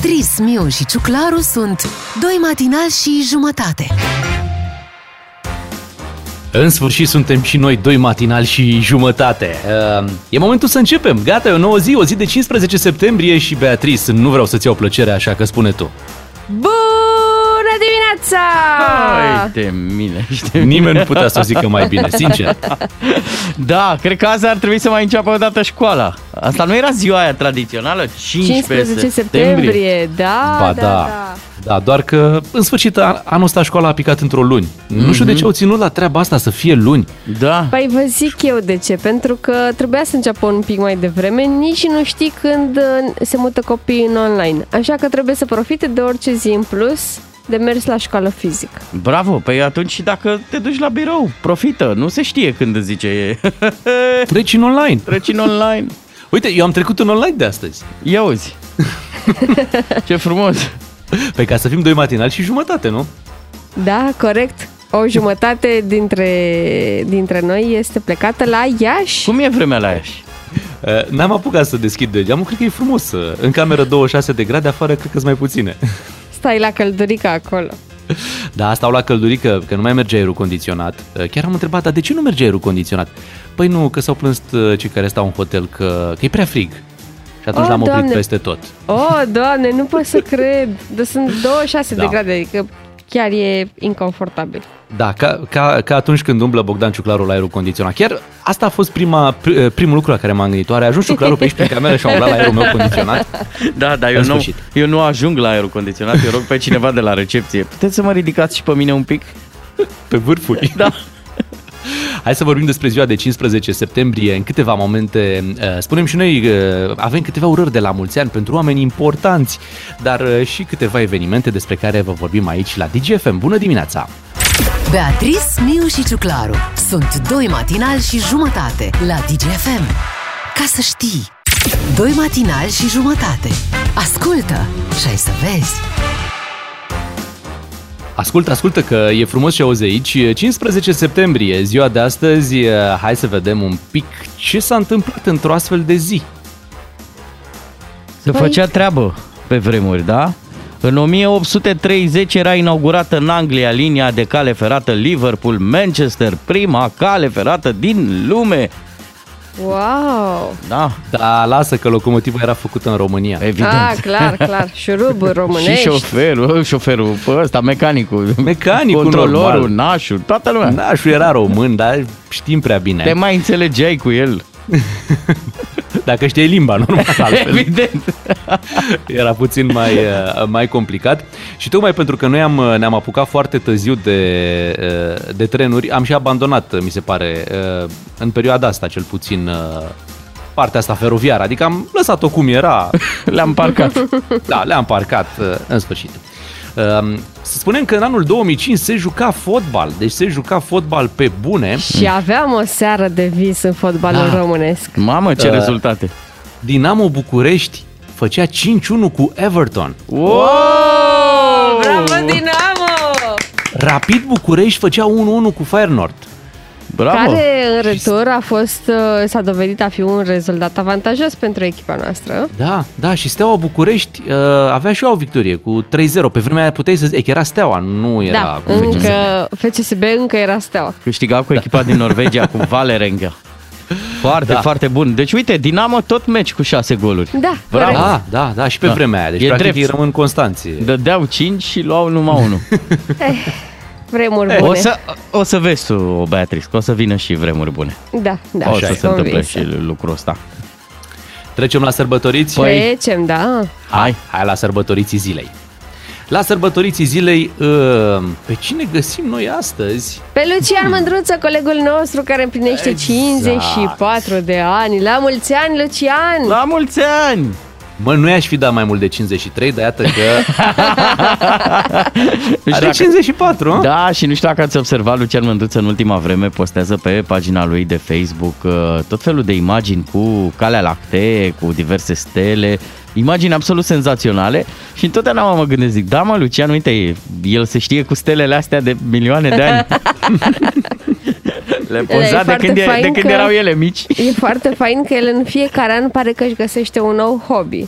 Beatrice, Miu și Ciuclaru sunt doi matinal și jumătate. În sfârșit suntem și noi doi matinali și jumătate. Uh, E momentul să începem. Gata, e o nouă zi, o zi de 15 septembrie și Beatrice, nu vreau să-ți iau plăcerea așa că spune tu. Bună dimineața! Hai de mine, știi? Nimeni nu putea să o zică mai bine, sincer. Da, cred că azi ar trebui să mai înceapă o dată școala. Asta nu era ziua aia tradițională? 15, 15 septembrie, da, Ba da, da. da. Da, doar că în sfârșit a- anul ăsta școala a picat într-o luni. Nu știu de ce au ținut la treaba asta să fie luni. Da. Păi vă zic eu de ce, pentru că trebuia să înceapă un pic mai devreme, nici nu știi când uh, se mută copiii în online. Așa că trebuie să profite de orice zi în plus de mers la școală fizic. Bravo, păi atunci și dacă te duci la birou, profită, nu se știe când îți zice Deci în online. treci în online. Uite, eu am trecut în online de astăzi. Ia uzi. Ce frumos. Pe ca să fim doi matinali și jumătate, nu? Da, corect. O jumătate dintre, dintre noi este plecată la Iași. Cum e vremea la Iași? Uh, N-am apucat să deschid geamul, cred că e frumos. uh, În cameră 26 de grade, afară cred că sunt mai puține. Stai la căldurica acolo. Da, stau la căldurică, că nu mai merge aerul condiționat. Uh, Chiar am întrebat, dar de ce nu merge aerul condiționat? Păi nu, că s-au plâns uh, cei care stau în hotel că, că e prea frig. Și atunci Oh, l-am oprit Doamne. peste tot. Oh, doamne, nu pot să cred. De sunt 26 Da. de grade, adică chiar e inconfortabil. Da, ca, ca, ca atunci când umblă Bogdan Ciuclaru la aerul condiționat. Chiar asta a fost prima, pr- primul lucru la care m-am gândit. Oare a ajuns Ciuclaru pe aici prin cameră și a umblat la aerul meu condiționat? Da, dar eu În nu, sfârșit. eu nu ajung la aerul condiționat, eu rog pe cineva de la recepție. Puteți să mă ridicați și pe mine un pic? Pe vârfuri. Da. Hai să vorbim despre ziua de 15 septembrie în câteva momente. Uh, Spunem și noi, uh, avem câteva urări de la mulți ani pentru oameni importanți, dar uh, și câteva evenimente despre care vă vorbim aici la DGFM. Bună dimineața! Beatrice, Miu și Ciuclaru sunt doi matinal și jumătate la DGFM. Ca să știi, doi matinal și jumătate. Ascultă și ai să vezi. Ascultă, ascultă că e frumos și auzi aici. 15 septembrie, ziua de astăzi, uh, hai să vedem un pic ce s-a întâmplat într-o astfel de zi. Se Păi- făcea treabă pe vremuri, da? În 1830 era inaugurată în Anglia linia de cale ferată Liverpool-Manchester, prima cale ferată din lume. Wow! Da, Da, lasă că locomotiva era făcută în România. evident. Ah, clar, clar. Șuruburi și românești. șoferul, șoferul pe ăsta, mecanicul, Mecanicul controlorul, normal. nașul, toată lumea. Nașul era român, dar știm prea bine. Te mai înțelegeai cu el. Dacă știai limba, normal, altfel. Evident. Era puțin mai, uh, mai complicat. Și tocmai pentru că noi am, uh, ne-am apucat foarte târziu de, uh, de trenuri, am și abandonat, uh, mi se pare, uh, în perioada asta cel puțin, uh, partea asta feroviară. Adică am lăsat-o cum era. Le-am parcat. Da, le-am parcat uh, în sfârșit. Uh, Să spunem că în anul 2005 se juca fotbal, deci se juca fotbal pe bune. Și aveam o seară de vis în fotbalul Da. românesc. Mamă, ce Uh, rezultate. Dinamo București făcea 5-1 cu Everton. Wow! Bravo, Dinamo! Rapid București făcea 1-1 cu Feyenoord. Bravo! Care în retur a fost, uh, s-a dovedit a fi un rezultat avantajos pentru echipa noastră. Da, da, și Steaua București uh, avea și ea o victorie cu 3-0. Pe vremea aia puteai să zici, e că era Steaua, nu era Da, FCSB. încă FCSB încă era steaua. Câștiga cu echipa din Norvegia, cu Valerenga. Foarte, Da. foarte bun. Deci uite, Dinamo tot meci cu șase goluri. Da, Bravo. corect. Da, da, da, și pe Da. vremea aia. Deci, E practic, drept. ei rămân constanți. Dădeau 5 și luau numai unul. Vremuri Eh, bune. O să, o să vezi tu, Beatrice, că o să vină și vremuri bune. Da, da, o să sunt se întâmple convinsă. și lucrul ăsta. Trecem la sărbătoriți? Păi- Trecem, da. Hai, hai la sărbătoriții zilei. La sărbătoriții zilei, uh, pe cine găsim noi astăzi? Pe Lucian Mândruță, colegul nostru care împlinește Exact. 54 de ani. La mulți ani, Lucian! La mulți ani! Mă, nu i-aș fi dat mai mult de 53, dar iată că Nu știu are dacă- 54, a? Da, și nu știu dacă ați observat, Lucian Mândruță în ultima vreme postează pe pagina lui de Facebook uh, tot felul de imagini cu calea lactee, cu diverse stele, imagini absolut senzaționale și întotdeauna mă gândesc, zic, da mă, Lucian, uite, el se știe cu stelele astea de milioane de ani. Le E poza de foarte când, e, fain de când că- erau ele mici. E foarte fain că el în fiecare an pare că își găsește un nou hobby.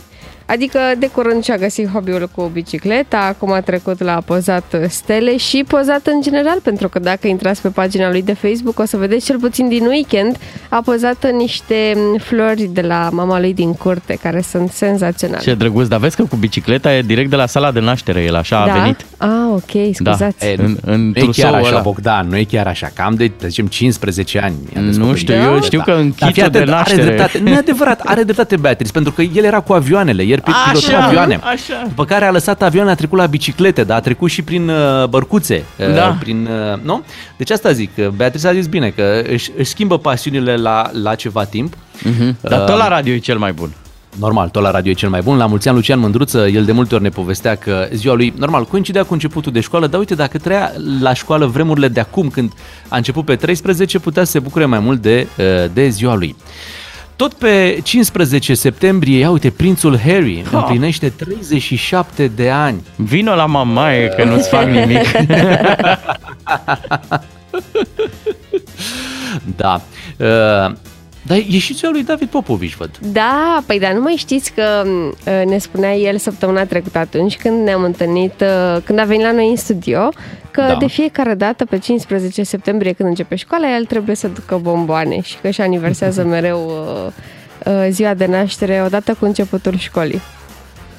Adică de curând și-a găsit hobby-ul cu bicicleta, acum a trecut la pozat stele și pozat în general, pentru că dacă intrați pe pagina lui de Facebook o să vedeți cel puțin din weekend a pozat niște flori de la mama lui din curte, care sunt senzaționale. Ce drăguț, dar vezi că cu bicicleta e direct de la sala de naștere, el așa da? a venit. Ah, ok, scuzați. Da. E, în, în nu e chiar așa, ăla. Bogdan, nu e chiar așa. Cam de, să zicem, 15 ani. i-a Nu descoperit. știu, eu știu că în Dar fii kitul de atent, naștere- Are dreptate, nu e adevărat, are dreptate Beatrice, pentru că el era cu avioanele, ieri pe Așa, pilota avioane. așa. După care a lăsat avioanele, a trecut la biciclete, dar a trecut și prin uh, bărcuțe. uh, Da. Prin, uh, nu? Deci asta zic, că Beatrice a zis bine, că își, își schimbă pasiunile la, la ceva timp. Mhm. Dar tot la radio e cel mai bun. Normal, tot la radio e cel mai bun. La mulți ani, Lucian Mândruță, el de multe ori ne povestea că ziua lui, normal, coincidea cu începutul de școală, dar uite, dacă trăia la școală vremurile de acum, când a început pe 13, putea să se bucure mai mult de, uh, de ziua lui. Tot pe 15 septembrie, ia uite, prințul Harry Ha. împlinește 37 de ani. Vino la mamaie că nu-ți fac nimic. Da. Uh, dar e și ziua lui David Popovici, văd. Da, păi dar nu mai știți că m, ne spunea el săptămâna trecută atunci când ne-am întâlnit, uh, când a venit la noi în studio, că Da. de fiecare dată pe 15 septembrie când începe școala, el trebuie să ducă bomboane și că își aniversează mereu uh, uh, ziua de naștere odată cu începutul școlii.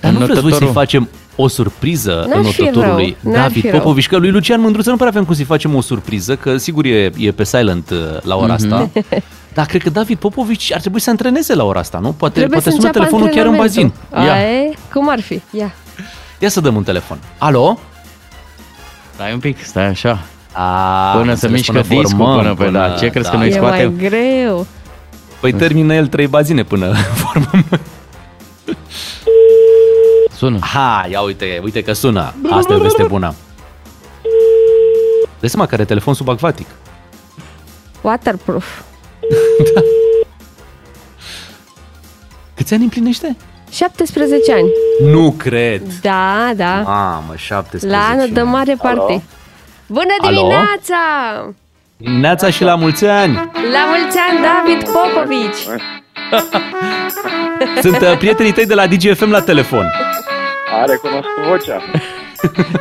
Dar nu vreți voi să-i Notătorul. facem o surpriză N-ar fi notătorului rău, n-ar David fi rău. Popovici, că lui Lucian Mândruță nu prea avem cum să-i facem o surpriză, că sigur e, e pe silent uh, la ora asta. Dar cred că David Popovici ar trebui să antreneze la ora asta, nu? Poate, Trebuie poate să sună înceapă telefonul chiar în bazin. antrenamentul. Ia. A, e? Cum ar fi? Ia. Ia să dăm un telefon. Alo? Stai un pic, stai așa. A, Până am să înțeles, mișcă discul, formăm, până pe da. Ce crezi că noi E scoatem? mai greu. Păi termină el trei bazine până formăm. Sună. Ha, ia uite, uite că sună. Asta e o veste bună. Dă seama că are telefon subacvatic. Waterproof. Câți ani împlinește? 17 ani. Nu cred. Da, da. Mamă, 17 La anul de ani. mare parte. Bună Alo? dimineața! Neața și la mulți ani! La mulți ani, David Popovici! Sunt uh, prietenii tăi de la DGFM la telefon. A recunoscut vocea.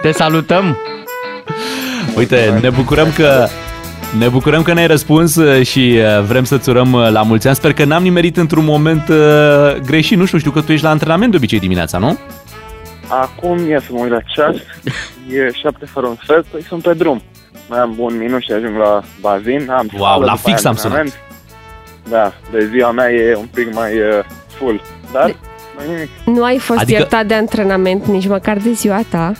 Te salutăm! Uite, ne bucurăm că ne bucurăm că ne-ai răspuns uh, și uh, vrem să-ți urăm uh, la mulți ani. Sper că n-am nimerit într-un moment uh, greșit. Nu știu, știu că tu ești la antrenament de obicei dimineața, nu? Acum e să mă uit la ceas. E șapte fără un sfert, păi sunt pe drum. Mai am un minut și ajung la bazin. Am Wow, sală, la după fix aia am sunat. antrenament. Da, de ziua mea e un pic mai uh, full. Dar, De- mai nimic. Nu ai fost Adică- iertat de antrenament nici măcar de ziua ta?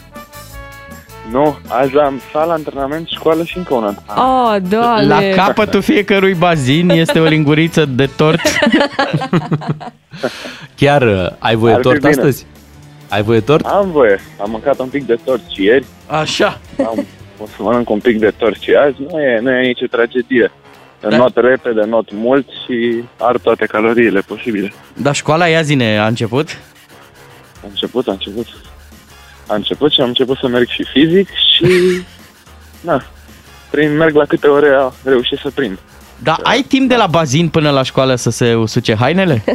Nu, azi am sală, antrenament, școală și încă una. Oh, doamne! La capătul fiecărui bazin este o linguriță de tort. Chiar uh, ai voie Ar fi tort bine. astăzi? Ai voie tort? Am voie. Am mâncat un pic de tort și ieri. Așa. Am, o să mănânc un pic de tort și azi. Nu e, nu e nicio tragedie. Da. Not repede, not mult și ar toate caloriile posibile. Dar școala ia zine a început? A început, a început. A început și am început să merg și fizic și... Na, prin, merg la câte ore a reușit să prind. Dar ai timp de la bazin până la școală să se usuce hainele?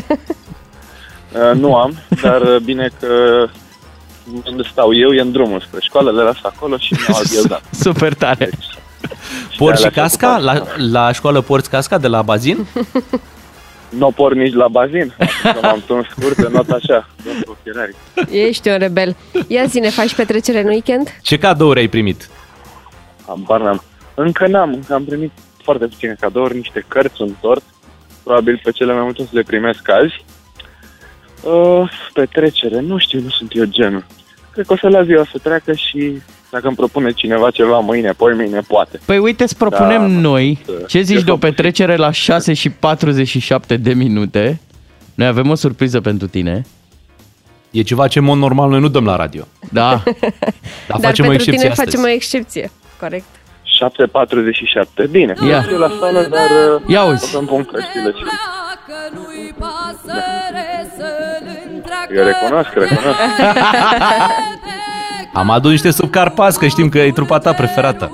Uh, nu am, dar uh, bine că unde stau eu e în drumul spre școală, le las acolo și mi-au ghiozdat. Super tare. Porți și de alea casca? se La, ocupă. la școală porți casca de la bazin? Nu por nici la bazin, că m-am tuns scurt, not așa, sunt cu ochelari. Ești un rebel. Ia zi, ne faci petrecere în weekend? Ce cadouri ai primit? Habar n-am. Încă n-am, încă am primit foarte puține cadouri, niște cărți, un tort. Probabil pe cele mai multe o să le primesc azi. Uh, petrecere, nu știu, nu sunt eu genul. Cred că o să las ziua să treacă și dacă îmi propune cineva ceva mâine, poi mâine, poate. Păi uite, îți propunem Da, noi, da. ce zici E de o posibil. petrecere la 6 și 47 de minute? Noi avem o surpriză pentru tine. E ceva ce în mod normal noi nu dăm la radio. Da, Dar, Dar facem o pentru excepție tine astăzi. facem o excepție. Corect. 7.47, bine. Ia. Nu știu la sală, dar uh, Ia o uzi. să-mi pun căștile și... Dacă nu-i pasăre să-l întreacă Eu recunosc, recunosc. Am adus niște subcarpați, că știm că e trupa ta preferată.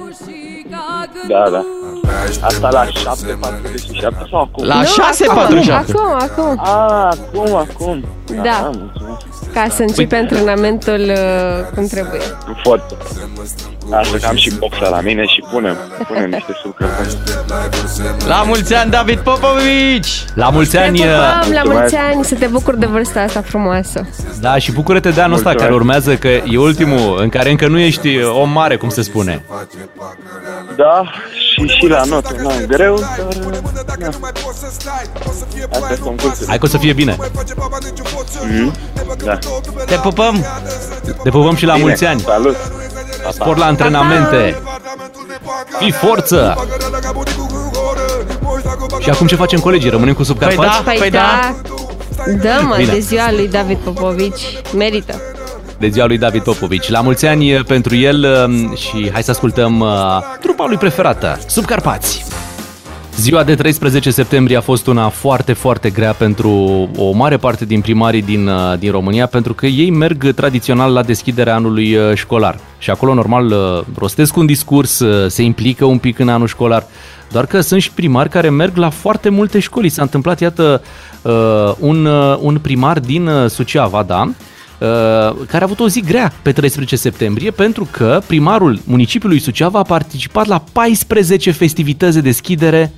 Da, da. Asta la 7.47 sau acum? la Nu, 6 acum, 47. Acum, acum. A, acum, acum. Da. mulțumesc. Ca să începi antrenamentul uh, cum trebuie. Foarte. Asta că am și boxa la mine și punem, punem niște sucrăpuni. La mulți ani, David Popovici! La mulți Te ani, uh, pupăm, la mulți Mulțumesc. ani, să te bucuri de vârsta asta frumoasă. da, și bucură-te de anul ăsta Mulțumesc. care urmează, că e ultimul în care încă nu ești om mare, cum se spune. Da, și, și la notă, na, greu, dar... Na. Asta e concursul. Hai că o să fie bine. Mhm. Da. Te pupăm! Te pupăm și la Bine, mulți ani. Salut! Spor la antrenamente. Fii forță! Și acum ce facem colegii? Rămânem cu subcarpați? Păi Păi da. da, dă mă, Bine. de ziua lui David Popovici, merită. de ziua lui David Popovici. La mulți ani uh, pentru el uh, și hai să ascultăm uh, trupa lui preferată, Subcarpați. Ziua de 13 septembrie a fost una foarte, foarte grea pentru o mare parte din primarii din, uh, din România, pentru că ei merg tradițional la deschiderea anului uh, școlar. Și acolo, normal, uh, rostesc un discurs, uh, se implică un pic în anul școlar, doar că sunt și primari care merg la foarte multe școli. S-a întâmplat, iată, uh, un, uh, un primar din uh, Suceava, da, uh, care a avut o zi grea pe 13 septembrie pentru că primarul municipiului Suceava a participat la 14 festivități de deschidere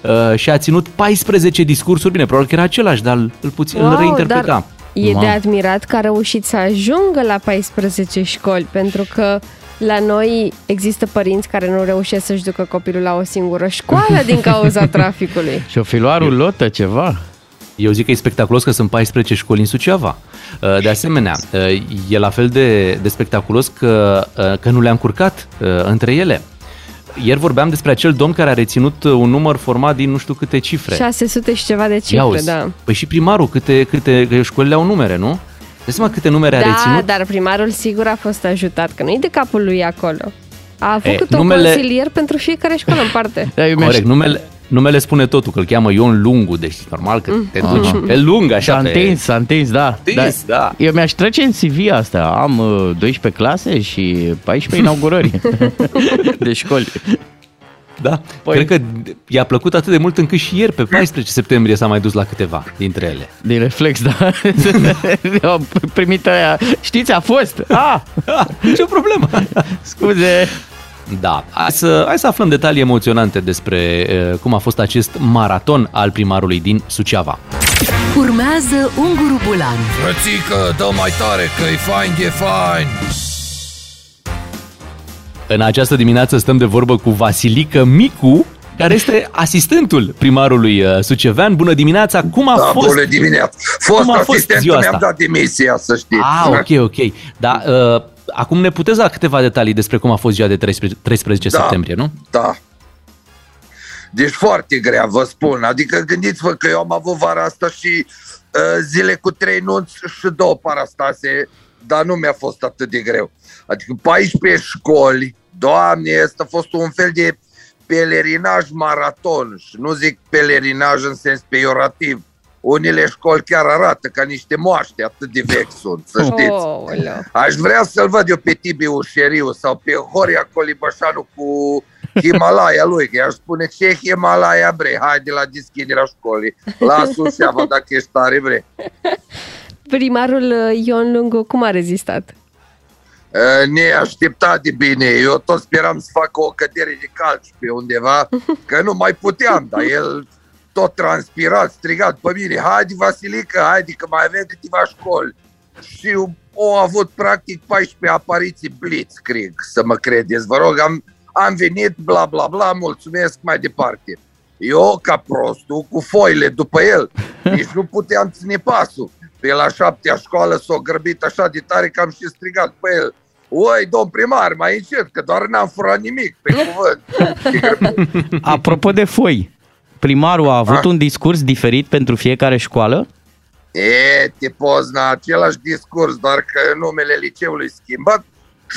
uh, și a ținut 14 discursuri. Bine, probabil că era același, dar îl, îl puțin îl reinterpreta. dar e Ma. de admirat că a reușit să ajungă la 14 școli, pentru că la noi există părinți care nu reușesc să-și ducă copilul la o singură școală din cauza traficului. Și o fi luat rulotă, ceva. Eu zic că e spectaculos că sunt 14 școli în Suceava. Uh, De asemenea, uh, e la fel de, de spectaculos că, uh, că nu le-am curcat uh, între ele. Ieri vorbeam despre acel domn care a reținut uh, un număr format din nu știu câte cifre. 600 și ceva de Ia cifre, auzi. da. Păi și primarul, câte, câte că școlile au numere, nu? Dă seama câte numere a Da, reținut? dar primarul sigur a fost ajutat, că nu-i de capul lui acolo. A avut E, câte un numele- consilier pentru fiecare școală în parte. Da, eu mi-aș... Corect, numele, numele spune totul, că îl cheamă Ion Lungu, deci normal că te duci pe lung așa. S-a pe- întins, s-a întins, da. Întins, da. Eu mi-aș trece în CV asta. Am uh, 12 clase și 14 inaugurări de școli. Da, Păi- cred că i-a plăcut atât de mult încât și ieri, pe 14 septembrie, s-a mai dus la câteva dintre ele. Din reflex, da. Au primit aia. Știți, a fost. Ah, Ah, nicio problemă. scuze. Da, hai să, hai să aflăm detalii emoționante despre uh, cum a fost acest maraton al primarului din Suceava. Urmează Unguru Bulan Frățică, dă mai tare că e fain, e fain În această dimineață stăm de vorbă cu Vasilică Micu, care este asistentul primarului uh, Sucevean. Bună dimineața, cum a Da, fost? bună dimineața. Fost Cum a fost asistentul, ziua mi-am asta? dat demisia, să știți. Ah, ok, ok. Da, uh, acum ne puteți da câteva detalii despre cum a fost ziua de 13, 13 Da. septembrie, nu? Da. Deci foarte grea, vă spun. Adică gândiți-vă că eu am avut vara asta și uh, zile cu trei nunți și două parastase, dar nu mi-a fost atât de greu. Adică 14 școli, doamne, asta a fost un fel de pelerinaj maraton și nu zic pelerinaj în sens peiorativ. Unele școli chiar arată ca niște moaște, atât de vechi sunt, să știți. Oh, Aș vrea să-l văd eu pe Tibi Ușeriu sau pe Horia Colibășanu cu Himalaya lui, că i-aș spune ce Himalaya bre, haide la deschiderea școlii, la Suceava dacă ești tare bre. Primarul uh, Ion Lungu cum a rezistat? Uh, Neașteptat de bine, eu tot speram să fac o cădere de calci pe undeva, că nu mai puteam, dar el tot transpirat, strigat pe mine, haide Vasilică, haide că mai avem câteva școli. Și o avut practic 14 apariții blitzkrieg, să mă credeți. Vă rog, am, am venit, bla bla bla, mulțumesc, mai departe. Eu, ca prostul, cu foile după el, nici nu puteam ține pasul. Pe la șaptea școală s-a grăbit așa de tare că am și strigat pe el. Oi, domn primar, mai încet, că doar n-am furat nimic, pe cuvânt. Și grăbit. Apropo de foi, primarul a avut Ah. un discurs diferit pentru fiecare școală? E, te pozna, același discurs, doar că numele liceului schimbat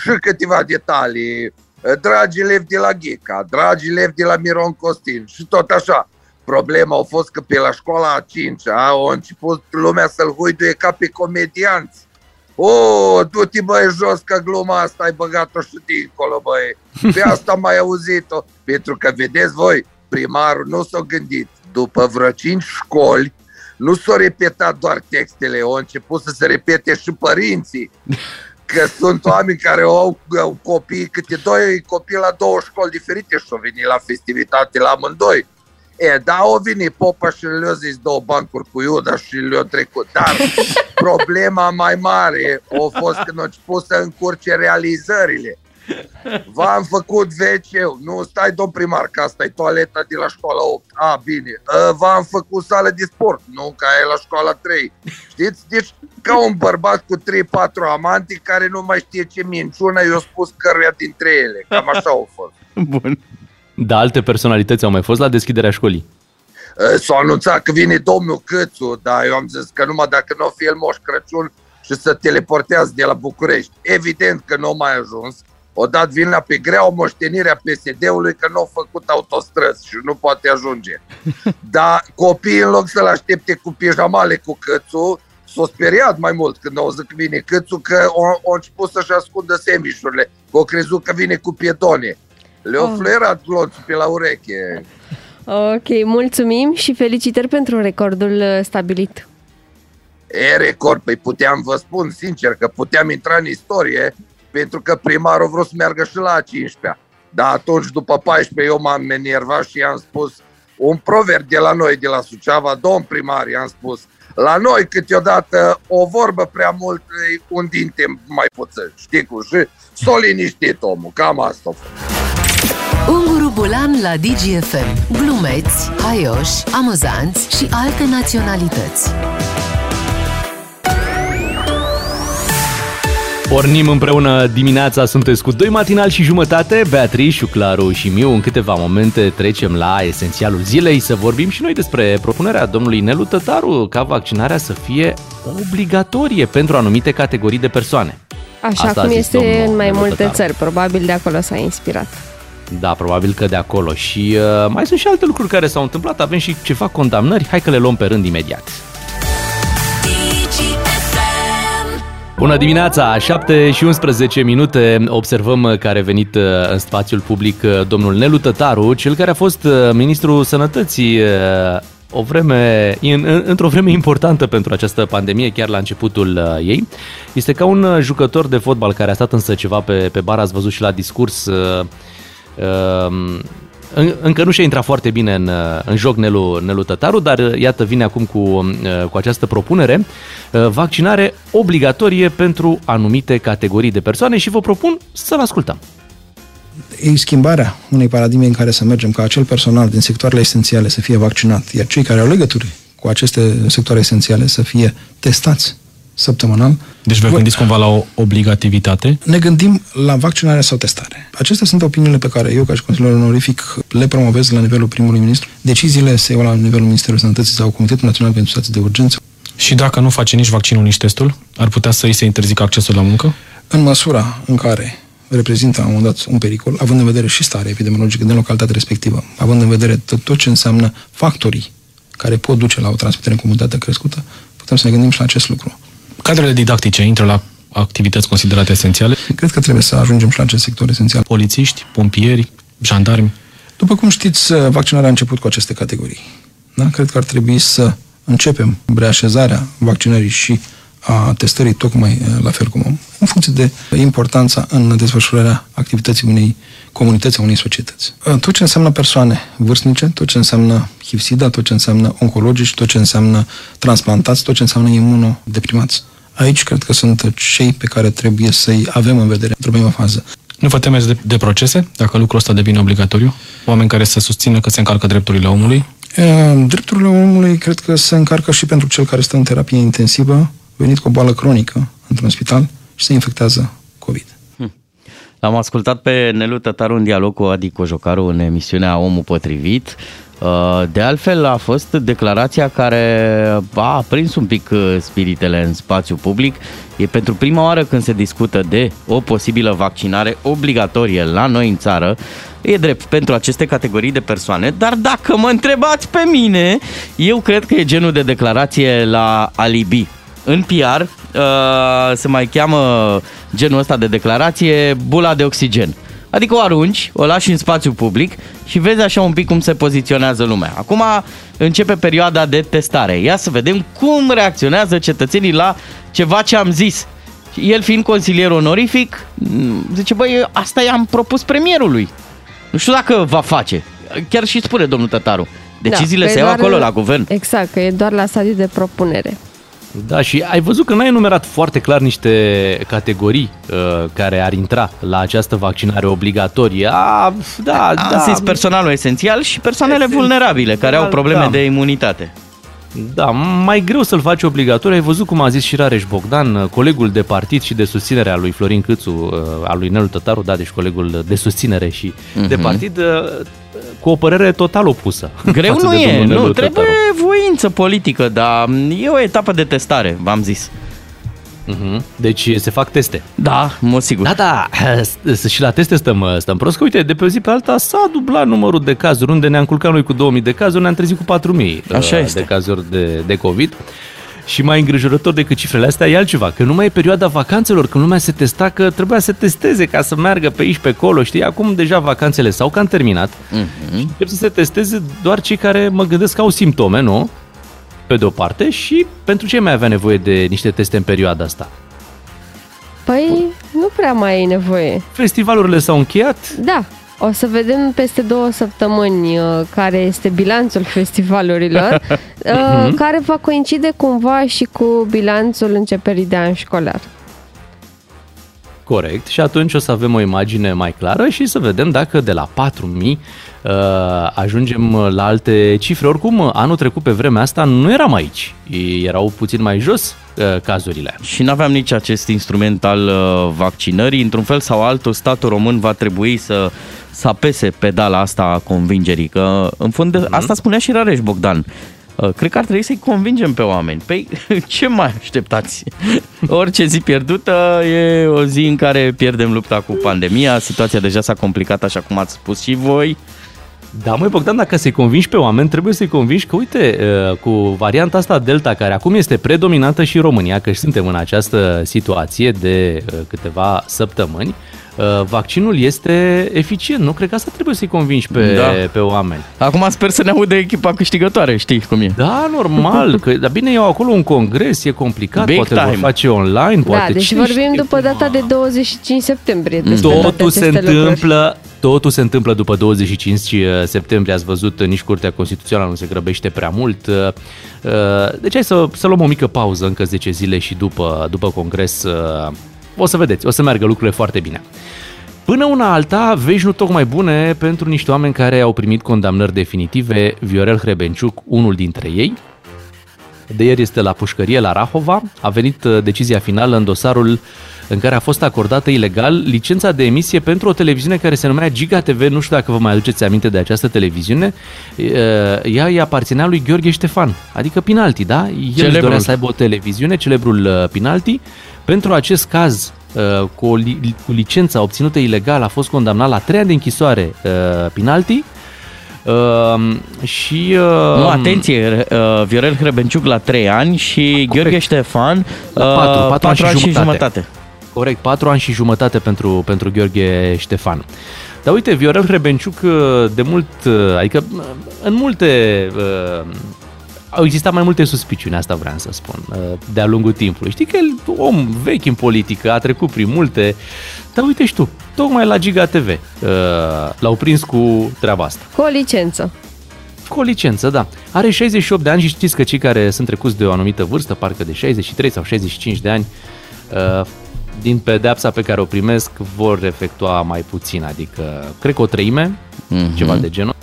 și câteva detalii. Dragi elevi de la Ghica, dragi elevi de la Miron Costin și tot așa. Problema a fost că pe la școala a cincea a început lumea să-l huiduie ca pe comedianți. O, du-te băi jos că gluma asta ai băgat-o și dincolo băi. Pe asta am mai auzit-o. Pentru că vedeți voi, primarul nu s-a gândit. După vreo cinci școli nu s-au repetat doar textele, au început să se repete și părinții. Că sunt oameni care au, au copii, câte doi copii la două școli diferite și au venit la festivitate la amândoi. E, da, au venit popa și le-a zis două bancuri cu Iuda și le-a trecut. Dar problema mai mare a fost când au început să încurce realizările. V-am făcut wc nu stai domn primar, că asta e toaleta de la școala 8. A, bine. V-am făcut sală de sport, nu, ca e la școala 3. Știți? Deci ca un bărbat cu 3-4 amanti care nu mai știe ce minciună i-a spus căruia dintre ele. Cam așa au fost. Bun. Da, alte personalități au mai fost la deschiderea școlii. S-a anunțat că vine domnul Câțu, dar eu am zis că numai dacă nu o fi el Moș Crăciun și să teleportează de la București. Evident că nu a mai ajuns. O dat vina pe grea o moștenire a PSD-ului că nu au făcut autostrăzi și nu poate ajunge. Dar copiii, în loc să-l aștepte cu pijamale cu Câțu, s-au speriat mai mult când au zis că vine Câțu, că au început să-și ascundă semișurile. Au crezut că vine cu pietone. Le-au oh. fluierat glonțul pe la ureche. Ok, mulțumim și felicitări pentru recordul uh, stabilit. E record, păi puteam, vă spun sincer, că puteam intra în istorie pentru că primarul vrut să meargă și la 15 Dar atunci, după 14, eu m-am enervat și i-am spus un proverb de la noi, de la Suceava, domn primar, i-am spus, la noi câteodată o vorbă prea mult e un dinte mai puțin, știi cu și s-o liniștit omul, cam asta a fost. Unguru Bulan la DGFM. Glumeți, haioși, amuzanți și alte naționalități. Pornim împreună dimineața, sunteți cu doi matinal și jumătate, Beatrice, Claru și Miu. În câteva momente trecem la esențialul zilei să vorbim și noi despre propunerea domnului Nelu Tătaru ca vaccinarea să fie obligatorie pentru anumite categorii de persoane. Așa Asta cum este în mai Nelu multe Tătaru. țări, probabil de acolo s-a inspirat. Da, probabil că de acolo. Și uh, mai sunt și alte lucruri care s-au întâmplat. Avem și ceva condamnări. Hai că le luăm pe rând imediat. Bună dimineața, 7 și 11 minute observăm că a revenit uh, în spațiul public uh, domnul Nelu Tătaru, cel care a fost uh, ministrul sănătății o vreme, în, într-o vreme importantă pentru această pandemie, chiar la începutul ei. Este ca un jucător de fotbal care a stat însă ceva pe, pe bar, ați văzut și la discurs, încă nu și-a intrat foarte bine în, în joc Nelu, Nelu Tătaru, dar iată vine acum cu, cu această propunere, vaccinare obligatorie pentru anumite categorii de persoane și vă propun să-l ascultăm. E schimbarea unei paradigme în care să mergem ca acel personal din sectoarele esențiale să fie vaccinat, iar cei care au legături cu aceste sectoare esențiale să fie testați săptămânal. Deci vă gândiți cumva la o obligativitate? Ne gândim la vaccinare sau testare. Acestea sunt opiniile pe care eu, ca și consilier onorific, le promovez la nivelul primului ministru. Deciziile se iau la nivelul Ministerului Sănătății sau Comitetul Național pentru Situații de Urgență. Și dacă nu face nici vaccinul, nici testul, ar putea să îi se interzică accesul la muncă? În măsura în care reprezintă la un moment dat un pericol, având în vedere și starea epidemiologică din localitatea respectivă, având în vedere tot, tot ce înseamnă factorii care pot duce la o transmitere în comunitate crescută, putem să ne gândim și la acest lucru. Cadrele didactice intră la activități considerate esențiale? Cred că trebuie să ajungem și la acest sector esențial. Polițiști, pompieri, jandarmi? După cum știți, vaccinarea a început cu aceste categorii. Da? Cred că ar trebui să începem reașezarea vaccinării și a testării tocmai eh, la fel cum om, în funcție de importanța în desfășurarea activității unei comunități, a unei societăți. Eh, tot ce înseamnă persoane vârstnice, tot ce înseamnă HIV-SIDA, tot ce înseamnă oncologici, tot ce înseamnă transplantați, tot ce înseamnă imunodeprimați. Aici cred că sunt cei pe care trebuie să-i avem în vedere într-o primă fază. Nu vă temeți de, de procese, dacă lucrul ăsta devine obligatoriu? Oameni care să susțină că se încalcă drepturile omului? Eh, drepturile omului cred că se încarcă și pentru cel care stă în terapie intensivă, venit cu o boală cronică într-un spital și se infectează COVID. Hm. L-am ascultat pe Nelu Tătaru în dialog cu Adi Cojocaru în emisiunea Omul Potrivit. Uh, de altfel a fost declarația care a prins un pic uh, spiritele în spațiu public. E pentru prima oară când se discută de o posibilă vaccinare obligatorie la noi în țară. E drept pentru aceste categorii de persoane, dar dacă mă întrebați pe mine, eu cred că e genul de declarație la alibi în PR uh, se mai cheamă genul ăsta de declarație bula de oxigen. Adică o arunci, o lași în spațiu public și vezi așa un pic cum se poziționează lumea. Acum începe perioada de testare. Ia să vedem cum reacționează cetățenii la ceva ce am zis. El fiind consilier onorific, m, zice, băi, asta i-am propus premierului. Nu știu dacă va face. Chiar și spune domnul Tătaru. Deciziile că se e iau doar- acolo la guvern. Exact, că e doar la stadiu de propunere. Da, și ai văzut că n-ai enumerat foarte clar niște categorii uh, care ar intra la această vaccinare obligatorie. A, da, Am da. zis personalul esențial și persoanele vulnerabile care au probleme da. de imunitate. Da, mai greu să-l faci obligatoriu. Ai văzut cum a zis și Rareș Bogdan, uh, colegul de partid și de susținere al lui Florin Câțu, uh, al lui Nelu Tătaru, da, deci colegul de susținere și de Mhm. partid, uh, cu o părere total opusă. Greu față nu de e, domnul nu, Nelu trebuie Tătaru. voință politică, dar e o etapă de testare, v-am zis. Mhm. Deci se fac teste. Da, mă sigur. Da, da, s- și la teste stăm, stăm prost, că uite, de pe o zi pe alta s-a dublat numărul de cazuri, unde ne-am culcat noi cu 2000 de cazuri, ne-am trezit cu 4000 Așa uh, este. de cazuri de, de COVID. Și mai îngrijorător decât cifrele astea e altceva, că nu mai e perioada vacanțelor, când lumea se testa, că trebuia să testeze ca să meargă pe aici, pe acolo, știi? Acum deja vacanțele s-au cam terminat Mhm. și încep să se testeze doar cei care mă gândesc că au simptome, nu? Pe de o parte și pentru ce mai avea nevoie de niște teste în perioada asta? Păi, nu prea mai e nevoie. Festivalurile s-au încheiat, Da, o să vedem peste două săptămâni uh, care este bilanțul festivalurilor, uh, care va coincide cumva și cu bilanțul începerii de an școlar. Corect, și atunci o să avem o imagine mai clară și să vedem dacă de la 4000 uh, ajungem la alte cifre. Oricum, anul trecut pe vremea asta nu eram aici, erau puțin mai jos uh, cazurile. Și nu aveam nici acest instrument al uh, vaccinării. Într-un fel sau altul, statul român va trebui să, să apese pedala asta a convingerii. Că, în fond, Mhm. mm-hmm. asta spunea și Rareș Bogdan. Uh, Cred că ar trebui să-i convingem pe oameni. Păi, ce mai așteptați? Orice zi pierdută e o zi în care pierdem lupta cu pandemia. Situația deja s-a complicat, așa cum ați spus și voi. Da, măi Bogdan, dacă să-i convingi pe oameni, trebuie să-i convingi că, uite, uh, cu varianta asta Delta, care acum este predominantă și în România, că suntem în această situație de uh, câteva săptămâni, uh, vaccinul este eficient. Nu cred că asta trebuie să-i convingi pe, Da. pe oameni. Acum sper să ne audă echipa câștigătoare, știi cum e. Da, normal, că, dar bine, eu acolo un congres, e complicat, Big poate vor time. face online, poate da, deci cine vorbim știe. după data de 25 septembrie despre toate Totul se aceste lucruri. întâmplă, totul se întâmplă după 25 septembrie, ați văzut, nici Curtea Constituțională nu se grăbește prea mult. Uh, Deci hai să, să luăm o mică pauză, încă 10 zile și după, după congres uh, o să vedeți, o să meargă lucrurile foarte bine. Până una alta, vești nu tocmai bune pentru niște oameni care au primit condamnări definitive, Viorel Hrebenciuc, unul dintre ei. De ieri este la pușcărie la Rahova, a venit uh, decizia finală în dosarul în care a fost acordată ilegal licența de emisie pentru o televiziune care se numea Giga TV, nu știu dacă vă mai aduceți aminte de această televiziune, Uh, ea îi aparținea lui Gheorghe Ștefan, adică Pinalti, da? El își Celebrul. dorea să aibă o televiziune, celebrul uh, Pinalti, pentru acest caz uh, cu, o li- cu licența obținută ilegal a fost condamnat la 3 ani de închisoare uh, Pinalti uh, și... Uh, Nu, atenție, uh, Viorel Hrebenciuc la 3 ani și Gheorghe Ștefan uh, La patru, patru patru ani și ani și jumătate. jumătate. Corect, 4 ani și jumătate pentru, pentru Gheorghe Ștefan. Dar uite, Viorel Hrebenciuc uh, de mult, uh, adică uh, în multe uh, au existat mai multe suspiciuni, asta vreau să spun, uh, de-a lungul timpului. Știi că el, om vechi în politică, a trecut prin multe, dar uite și tu, tocmai la Giga TV uh, l-au prins cu treaba asta. Cu o licență. Cu o licență, da. Are 68 de ani și știți că cei care sunt trecuți de o anumită vârstă, parcă de 63 sau 65 de ani, uh, din pedeapsa pe care o primesc, vor efectua mai puțin, adică cred că o treime, Mhm. ceva de genul.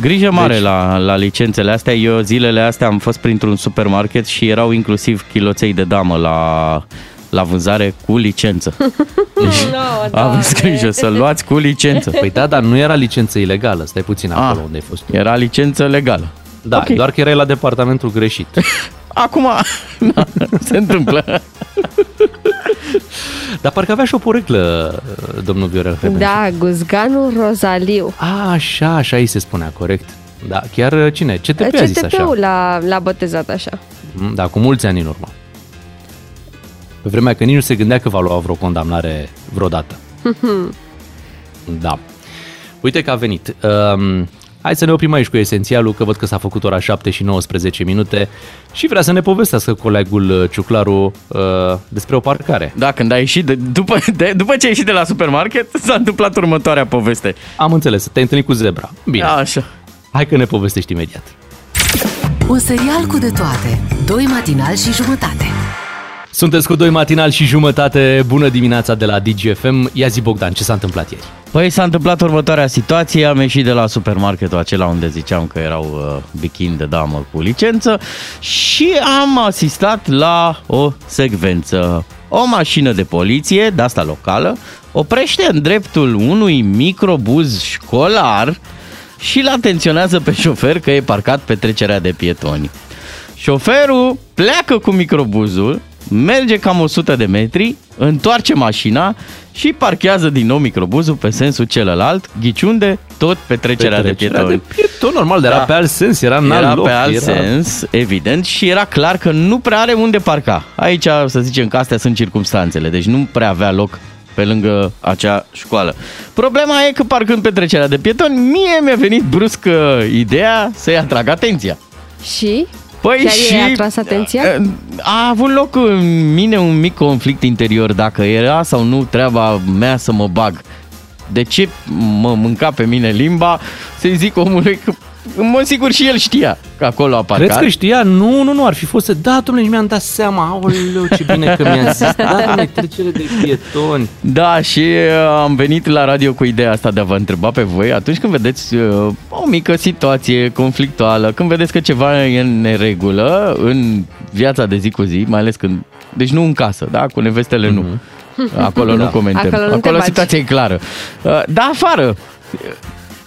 Grijă mare Deci- la, la licențele astea. Eu zilele astea am fost printr-un supermarket și erau inclusiv chiloței de damă la, la vânzare cu licență. Deci No, aveți grijă să luați cu licență. Păi da, dar nu era licență ilegală, stai puțin acolo Ah. unde ai fost tu. Era licență legală. Da, ok. doar că erai la departamentul greșit. Acum na, se întâmplă. Dar parcă avea și o poreclă, uh, domnul Viorel Hrebenciuc. Da, Guzganul Rozaliu. A, așa, așa îi se spunea, corect. Da, chiar uh, cine? CTP a zis așa. CTP-ul l-a, l-a botezat așa. Mm, Da, cu mulți ani în urmă. Pe vremea că nici nu se gândea că va lua vreo condamnare vreodată. Da. Uite că a venit. Um, hai să ne oprim aici cu esențialul, că văd că s-a făcut ora 7 și 19 minute și vrea să ne povestească colegul uh, Ciuclaru uh, despre o parcare. Da, când ai ieșit, de, după, de, după ce ai ieșit de la supermarket, s-a întâmplat următoarea poveste. Am înțeles, te-ai întâlnit cu zebra. Bine, Așa. hai că ne povestești imediat. Un serial cu de toate. Doi matinali și jumătate. Sunteți cu doi matinal și jumătate. Bună dimineața de la DGFM. Ia zi Bogdan, ce s-a întâmplat ieri? Păi s-a întâmplat următoarea situație, am ieșit de la supermarketul acela unde ziceam că erau uh, bikini de damă cu licență și am asistat la o secvență. O mașină de poliție, de asta locală, oprește în dreptul unui microbuz școlar și îl atenționează pe șofer că e parcat pe trecerea de pietoni. Șoferul pleacă cu microbuzul, merge cam 100 de metri, întoarce mașina și parchează din nou microbuzul pe sensul celălalt, ghiciunde, tot pe trecerea, de pietoni. de pieton, normal, dar era Da. pe alt sens, era în Era alt loc. pe alt era... sens, evident, și era clar că nu prea are unde parca. Aici, să zicem că astea sunt circumstanțele, deci nu prea avea loc pe lângă acea școală. Problema e că parcând pe trecerea de pietoni, mie mi-a venit brusc uh, ideea să-i atrag atenția. Și? Păi Chiar și i-ai atras atenția? a avut loc în mine un mic conflict interior dacă era sau nu treaba mea să mă bag. De ce mă mânca pe mine limba să-i zic omului că în mod sigur și el știa că acolo a parcat. Crezi că știa? Nu, nu, nu, ar fi fost... Da, domnule, mi-am dat seama. Aoleu, ce bine că mi-a zis. Da, domnule, trecere de pietoni. Da, și uh, am venit la radio cu ideea asta de a vă întreba pe voi atunci când vedeți uh, o mică situație conflictuală, când vedeți că ceva e în neregulă în viața de zi cu zi, mai ales când... Deci nu în casă, da? Cu nevestele nu. Acolo nu Da. comentăm. Acolo nu te Acolo bagi. situația e clară. Uh, Da, afară.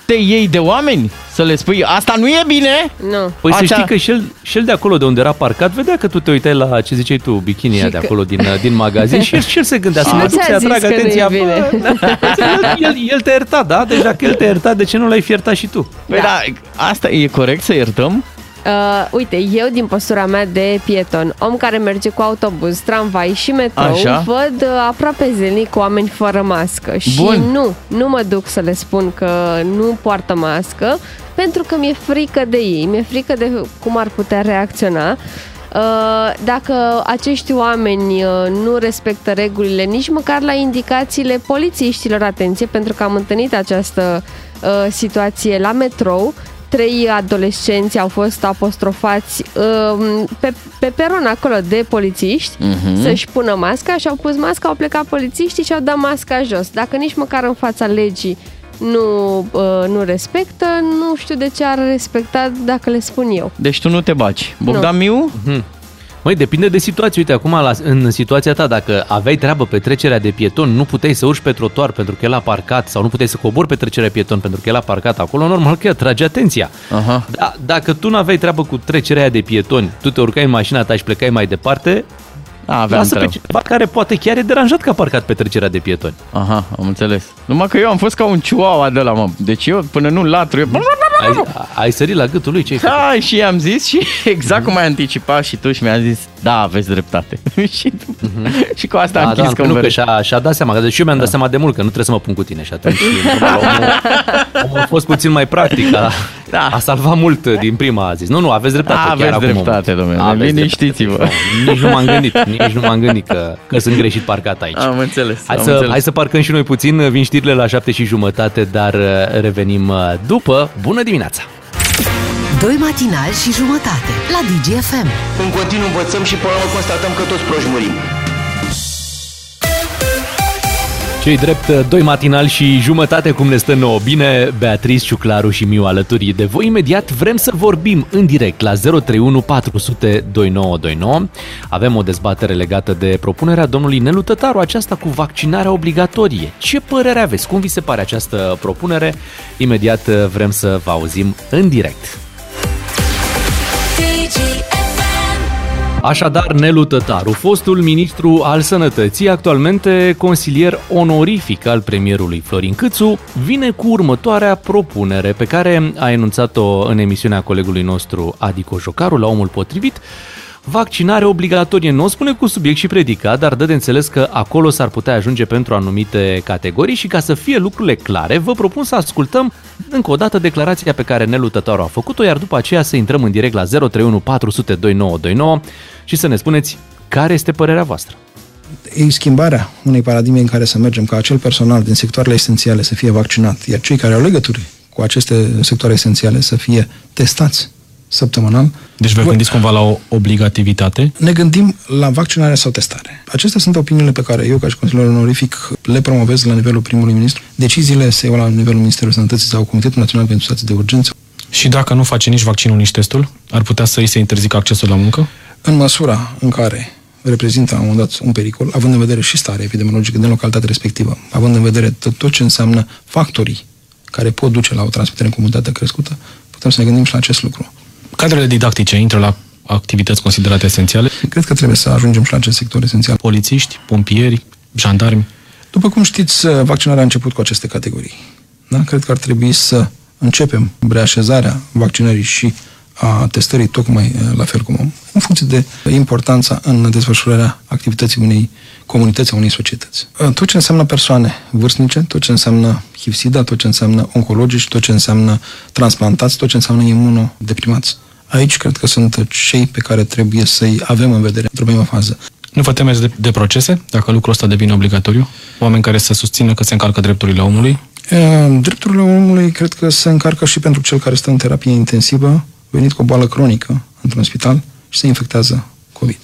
Te iei de oameni să le spui asta nu e bine? Nu. Păi să Așa. știi că și el, și el de acolo de unde era parcat, vedea că tu te uitai la ce ziceai tu, bikinia Și de că- acolo din, din magazin și el, și el se gândea să Și mă nu duc ți-a să-i atrag zis că nu e atenția. bine. Bă, el, el, el te-a iertat, da? Deci dacă el te-a iertat, de ce nu l-ai fi iertat și tu? Păi da. asta e corect să iertăm? Uh, uite, eu din postura mea de pieton, om care merge cu autobuz, tramvai și metrou, Așa. văd uh, aproape zilnic oameni fără mască și Bun. nu, nu mă duc să le spun că nu poartă mască pentru că mi-e frică de ei, mi-e frică de cum ar putea reacționa. Uh, Dacă acești oameni uh, nu respectă regulile, nici măcar la indicațiile polițiștilor, atenție, pentru că am întâlnit această uh, situație la metrou, trei adolescenți au fost apostrofați um, pe, pe peron acolo de polițiști Mhm. să-și pună masca și au pus masca, au plecat polițiștii și au dat masca jos. Dacă nici măcar în fața legii nu, uh, nu respectă, nu știu de ce ar respecta dacă le spun eu. Deci tu nu te baci. Bogdan Miu? Măi, depinde de situație. Uite, acum, la, în situația ta, dacă aveai treabă pe trecerea de pieton, nu puteai să urci pe trotuar pentru că el a parcat sau nu puteai să cobori pe trecerea pieton pentru că el a parcat acolo, normal că atrage atenția. Aha. Da, dacă tu nu aveai treabă cu trecerea aia de pietoni, tu te urcai în mașina ta și plecai mai departe, A, aveam lasă pe treabă. cineva care poate chiar e deranjat că a parcat pe trecerea de pietoni. Aha, am înțeles. Numai că eu am fost ca un chihuahua de la mă. Deci eu până nu latru, eu... Ai, ai sărit la gâtul lui ce ai făcut? Da, și i-am zis și exact cum ai anticipat și tu și mi-a zis, da, aveți dreptate. și, și cu asta am Da, da, închis nu, că conversația. și-a, și-a dat seama, că deci eu mi-am dat seama de mult că nu trebuie să mă pun cu tine și atunci normal, omul, omul a fost puțin mai practic, a, Da. a salvat mult din prima, a zis. Nu, nu, aveți dreptate. Da, chiar aveți acum, dreptate, omul. domnule, Aveți liniștiți-vă. dreptate. Nu, Nici nu m-am gândit, nici nu m-am gândit că, că sunt greșit parcat aici. Am înțeles, Hai am să, înțeles. hai să parcăm și noi puțin, vin știrile la șapte și jumătate, dar uh, revenim uh, după. Bună dimineața! Doi matinali și jumătate la DGFM. În continuu învățăm și până la urmă constatăm că toți proști murim. Cei drept, doi matinal și jumătate cum ne stă nouă bine, Beatrice, Ciuclaru și Miu alături de voi. Imediat vrem să vorbim în direct la 031 400 2929. Avem o dezbatere legată de propunerea domnului Nelu Tătaru, aceasta cu vaccinarea obligatorie. Ce părere aveți? Cum vi se pare această propunere? Imediat vrem să vă auzim în direct. Așadar, Nelu Tătaru, fostul ministru al sănătății, actualmente consilier onorific al premierului Florin Câțu, vine cu următoarea propunere pe care a enunțat-o în emisiunea colegului nostru Adico Jocaru la omul potrivit, vaccinare obligatorie. Nu o spune cu subiect și predicat, dar dă de înțeles că acolo s-ar putea ajunge pentru anumite categorii și ca să fie lucrurile clare, vă propun să ascultăm încă o dată declarația pe care Nelu Tătaru a făcut-o, iar după aceea să intrăm în direct la 031 400 2929 și să ne spuneți care este părerea voastră. E schimbarea unei paradigme în care să mergem ca acel personal din sectoarele esențiale să fie vaccinat, iar cei care au legături cu aceste sectoare esențiale să fie testați săptămânal. Deci vă gândiți cumva la o obligativitate? Ne gândim la vaccinare sau testare. Acestea sunt opiniile pe care eu, ca și consilier onorific, le promovez la nivelul primului ministru. Deciziile se iau la nivelul Ministerului Sănătății sau Comitetul Național pentru Situații de Urgență. Și dacă nu face nici vaccinul, nici testul, ar putea să îi se interzică accesul la muncă? În măsura în care reprezintă la un moment dat un pericol, având în vedere și starea epidemiologică din localitatea respectivă, având în vedere tot, tot ce înseamnă factorii care pot duce la o transmitere în comunitate crescută, putem să ne gândim și la acest lucru. Cadrele didactice intră la activități considerate esențiale? Cred că trebuie să ajungem și la acest sector esențial. Polițiști, pompieri, jandarmi? După cum știți, vaccinarea a început cu aceste categorii. Da? Cred că ar trebui să începem reașezarea vaccinării și a testării tocmai eh, la fel cum om, în funcție de importanța în desfășurarea activității unei comunități, a unei societăți. Eh, tot ce înseamnă persoane vârstnice, tot ce înseamnă HIV-SIDA, tot ce înseamnă oncologici, tot ce înseamnă transplantați, tot ce înseamnă imunodeprimați. Aici cred că sunt cei pe care trebuie să-i avem în vedere într-o primă fază. Nu vă temeți de, de procese, dacă lucrul ăsta devine obligatoriu? Oameni care să susțină că se încalcă drepturile omului? Eh, drepturile omului cred că se încarcă și pentru cel care stă în terapie intensivă, venit cu o boală cronică într-un spital și se infectează COVID.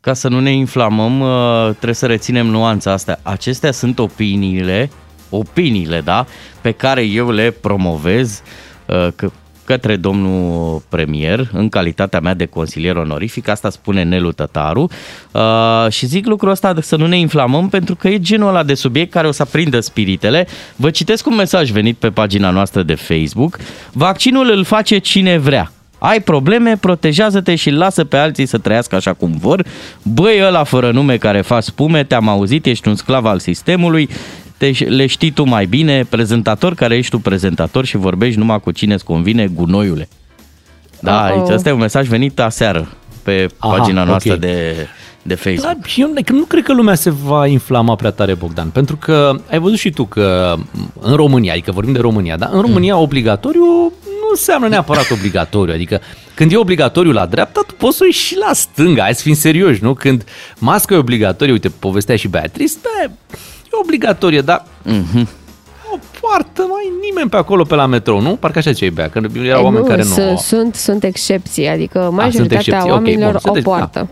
Ca să nu ne inflamăm, uh, trebuie să reținem nuanța asta. Acestea sunt opiniile, opiniile, da, pe care eu le promovez uh, că către domnul premier, în calitatea mea de consilier onorific, asta spune Nelu Tătaru, uh, și zic lucrul ăsta să nu ne inflamăm, pentru că e genul ăla de subiect care o să aprindă spiritele. Vă citesc un mesaj venit pe pagina noastră de Facebook. Vaccinul îl face cine vrea. Ai probleme, protejează-te și lasă pe alții să trăiască așa cum vor. Băi, ăla fără nume care faci spume, te-am auzit, ești un sclav al sistemului, te, le știi tu mai bine, prezentator care ești tu prezentator și vorbești numai cu cine îți convine, gunoiule. Da, Uh-oh. aici ăsta e un mesaj venit aseară pe Aha, pagina noastră ok. de, de Facebook. Dar și eu nu- nu cred că lumea se va inflama prea tare, Bogdan, pentru că ai văzut și tu că în România, adică vorbim de România, da? În România obligatoriu nu înseamnă neapărat obligatoriu, adică când e obligatoriu la dreapta, tu poți să o ieși și la stânga, hai să fim serioși, nu? Când masca e obligatorie, uite, povestea și Beatrice, da, e obligatorie, dar Mhm. o poartă mai nimeni pe acolo pe la metrou, nu? Parcă așa ce Bea, că erau Ei, oameni care nu... sunt, sunt, sunt excepții, adică majoritatea excepții, ok, oamenilor bun, o sunteți- da. poartă.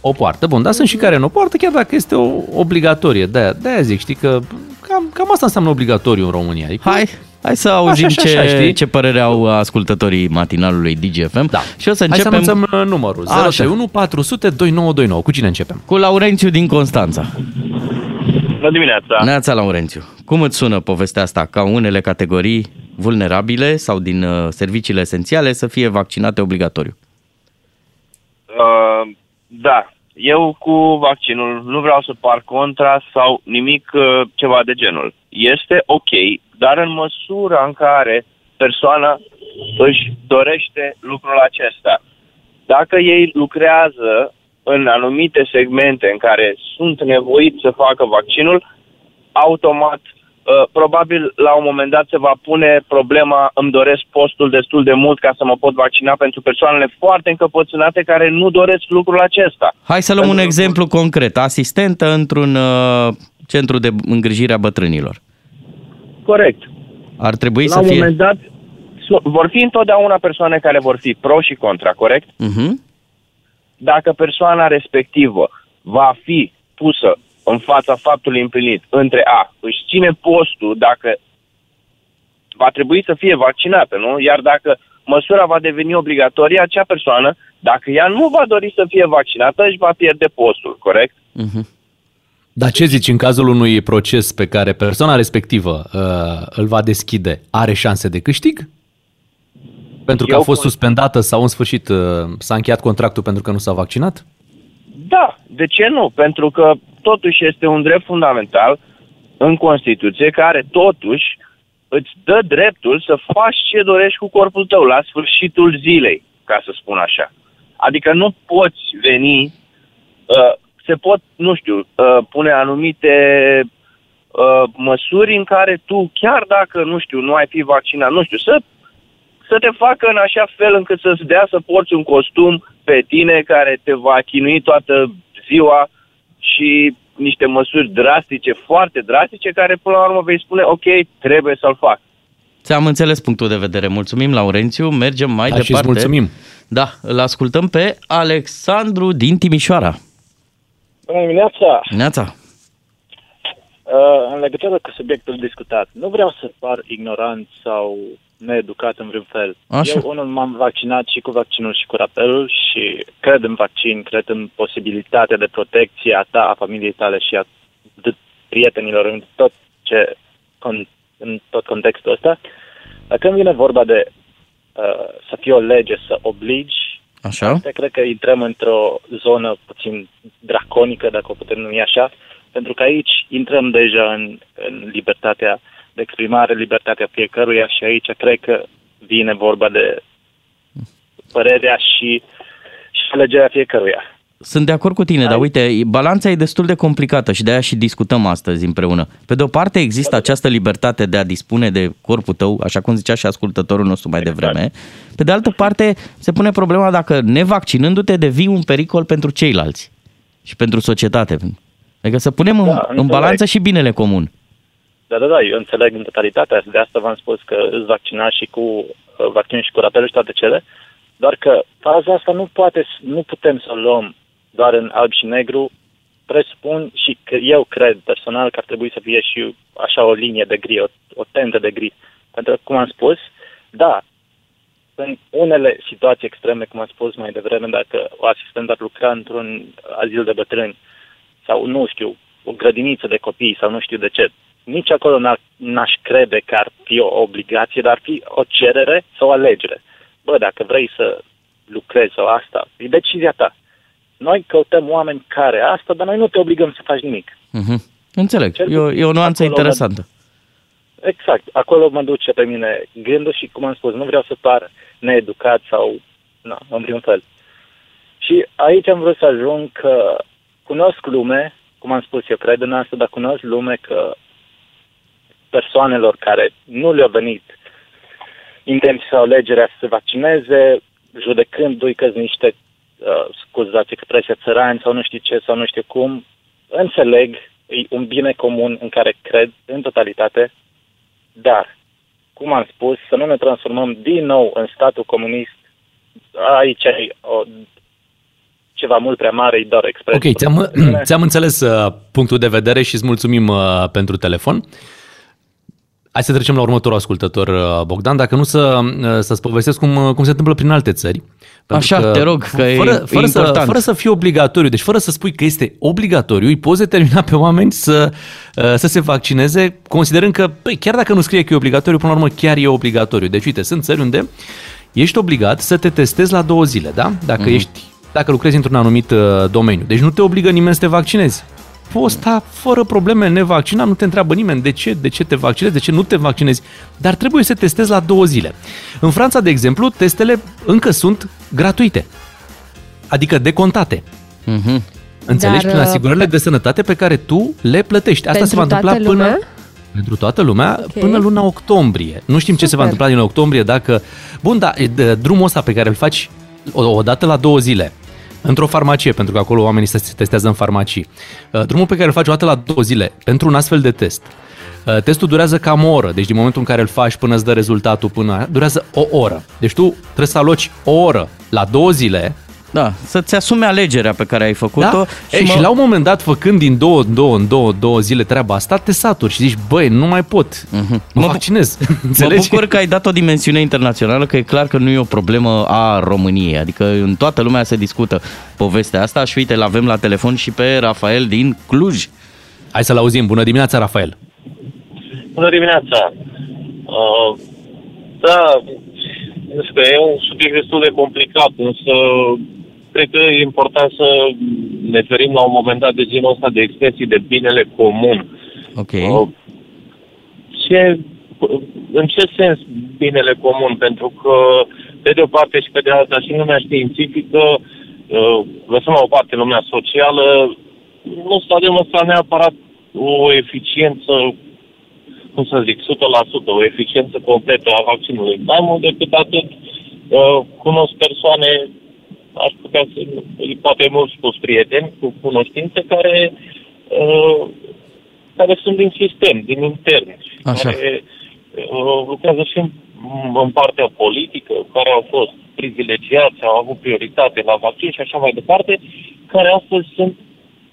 o poartă. Bun, dar sunt și care nu o poartă, chiar dacă este o obligatorie. De-aia, de-aia zic, știi că cam, cam asta înseamnă obligatoriu în România. Adică, Hai, hai să auzim Așa, așa, ce, așa, știi? ce părere au ascultătorii matinalului DGFM. Da. Și o să Hai să începem anunțăm uh, numărul. Așa. 031 400 2929. Cu cine începem? cu Laurențiu din Constanța. Bună dimineața! Neața Laurențiu, cum îți sună povestea asta ca unele categorii vulnerabile sau din uh, serviciile esențiale să fie vaccinate obligatoriu? Uh, da, eu cu vaccinul nu vreau să par contra sau nimic uh, ceva de genul. Este ok, dar în măsura în care persoana își dorește lucrul acesta. Dacă ei lucrează în anumite segmente în care sunt nevoiți să facă vaccinul, automat, uh, probabil la un moment dat se va pune problema îmi doresc postul destul de mult ca să mă pot vaccina pentru persoanele foarte încăpățânate care nu doresc lucrul acesta. Hai să luăm un Pentru- exemplu concret. Asistentă într-un uh, centru de îngrijire a bătrânilor. Corect. Ar trebui la să un fie... moment dat su- vor fi întotdeauna persoane care vor fi pro și contra, corect? Uh-huh. Dacă persoana respectivă va fi pusă în fața faptului împlinit între A, își ține postul dacă va trebui să fie vaccinată, nu? Iar dacă măsura va deveni obligatorie, acea persoană, dacă ea nu va dori să fie vaccinată, își va pierde postul, corect? Uh-huh. Dar ce zici în cazul unui proces pe care persoana respectivă uh, îl va deschide? Are șanse de câștig? Pentru că Eu a fost cons- suspendată sau în sfârșit uh, s-a încheiat contractul pentru că nu s-a vaccinat? Da, de ce nu? Pentru că totuși este un drept fundamental în Constituție care totuși îți dă dreptul să faci ce dorești cu corpul tău la sfârșitul zilei, ca să spun așa. Adică nu poți veni, uh, se pot, nu știu, uh, pune anumite uh, măsuri în care tu, chiar dacă, nu știu, nu ai fi vaccinat, nu știu, să, să te facă în așa fel încât să-ți dea să porți un costum pe tine care te va chinui toată ziua și niște măsuri drastice, foarte drastice, care până la urmă vei spune, ok, trebuie să-l fac. Ți-am înțeles punctul de vedere. Mulțumim, Laurențiu. Mergem mai Da, și departe. îți mulțumim. Da, îl ascultăm pe Alexandru din Timișoara. Bună dimineața! Neața. Uh, în legătură cu subiectul discutat, nu vreau să par ignorant sau needucat în vreun fel. Așa. Eu unul m-am vaccinat și cu vaccinul și cu rapelul și cred în vaccin, cred în posibilitatea de protecție a ta, a familiei tale și a de prietenilor în tot ce con, în tot contextul ăsta. Dar când vine vorba de uh, să fie o lege să obligi Așa. Asta cred că intrăm într-o zonă puțin draconică, dacă o putem numi așa, pentru că aici intrăm deja în, în libertatea de exprimare, libertatea fiecăruia și aici cred că vine vorba de părerea și, și alegerea fiecăruia. Sunt de acord cu tine, dar uite, balanța e destul de complicată și de-aia și discutăm astăzi împreună. Pe de o parte există această libertate de a dispune de corpul tău, așa cum zicea și ascultătorul nostru mai devreme. Pe de altă parte se pune problema dacă nevaccinându-te devii un pericol pentru ceilalți și pentru societate. Adică să punem în, Da, în înțeleg. balanță și binele comun. Da, da, da, eu înțeleg în totalitate. De asta v-am spus că îți vaccina și cu uh, vaccin și cu rapelul și toate cele, doar că faza asta nu poate, s- nu putem să o luăm doar în alb și negru. Presupun și că eu cred personal că ar trebui să fie și așa o linie de gri, o, o tentă de gri. Pentru că, cum am spus, da, în unele situații extreme, cum am spus mai devreme, dacă o asistentă ar lucra într-un azil de bătrâni sau, nu știu, o grădiniță de copii sau nu știu de ce, nici acolo n-ar, n-aș crede că ar fi o obligație, dar ar fi o cerere sau o alegere. Bă, dacă vrei să lucrezi sau asta, e decizia ta. Noi căutăm oameni care asta, dar noi nu te obligăm să faci nimic. Mhm. Înțeleg, Cel e o, e o nuanță acolo interesantă. Exact. Acolo mă duce pe mine gândul și, cum am spus, nu vreau să par needucat sau, na, în vreun fel. Și aici am vrut să ajung că cunosc lume, cum am spus eu, cred în asta, dar cunosc lume că persoanelor care nu le-a venit intenția sau alegerea să se vaccineze, judecându-i că sunt niște, uh, scuzați expresia, țărani sau nu știu ce sau nu știu cum, înțeleg, e un bine comun în care cred în totalitate, dar, cum am spus, să nu ne transformăm din nou în statul comunist, aici e o, ceva mult prea mare, e doar o expresie. Ok, ți-am, ți-am înțeles uh, punctul de vedere și îți mulțumim uh, pentru telefon. Hai să trecem la următorul ascultător, uh, Bogdan, dacă nu să, uh, să-ți povestesc cum, uh, cum se întâmplă prin alte țări. Pentru Așa, te rog, că e- fără, e fără, să, important. fără să fie obligatoriu, deci fără să spui că este obligatoriu, îi poți determina pe oameni să, uh, să se vaccineze, considerând că, păi, chiar dacă nu scrie că e obligatoriu, până la urmă chiar e obligatoriu. Deci, uite, sunt țări unde ești obligat să te testezi la două zile, da? Dacă Mhm. ești dacă lucrezi într-un anumit uh, domeniu. Deci nu te obligă nimeni să te vaccinezi. Poți sta fără probleme nevaccinat, nu te întreabă nimeni de ce, de ce te vaccinezi, de ce nu te vaccinezi, dar trebuie să testezi la două zile. În Franța, de exemplu, testele încă sunt gratuite, adică decontate. Mhm. Înțelegi? Dar, Prin uh, asigurările de sănătate pe care tu le plătești. Asta se va Pentru întâmpla toată până... lumea? Pentru toată lumea, Ok. până luna octombrie. Nu știm ce se va Super. întâmpla din octombrie dacă... Bun, da, e de- drumul ăsta pe care îl faci o, o dată la două zile, într-o farmacie, pentru că acolo oamenii se testează în farmacii. Uh, Drumul pe care îl faci o dată la două zile, pentru un astfel de test, uh, testul durează cam o oră, deci din momentul în care îl faci până îți dă rezultatul, până durează o oră. Deci tu trebuie să aloci o oră la două zile Da, să-ți asumi alegerea pe care ai făcut-o. da? Și, Ei, și la un moment dat, făcând din două în două, în două, două zile treaba asta, te saturi și zici, băi, nu mai pot, uh-huh. mă vaccinez. Mă Înțelegi? bucur că ai dat o dimensiune internațională, că e clar că nu e o problemă a României. Adică în toată lumea se discută povestea asta și uite, l-avem la telefon și pe Rafael din Cluj. Hai să-l auzim. Bună dimineața, Rafael. Bună dimineața! Uh, da, nu știu, e un subiect destul de complicat, însă cred că e important să ne ferim la un moment dat de genul ăsta de expresii de binele comun. Ok. Uh, ce, în ce sens binele comun? Pentru că pe de o parte și pe de alta și în lumea științifică, uh, lăsăm la o parte lumea socială, nu s-a demonstrat neapărat o eficiență, cum să zic, 100%, o eficiență completă a vaccinului. Mai mult decât atât, uh, cunosc persoane, aș putea să, poate mult spus prieteni, cu cunoștințe care, uh, care sunt din sistem, din intern, Așa. care uh, lucrează și în, în partea politică, care au fost privilegiați, au avut prioritate la vaccin și așa mai departe, care astăzi sunt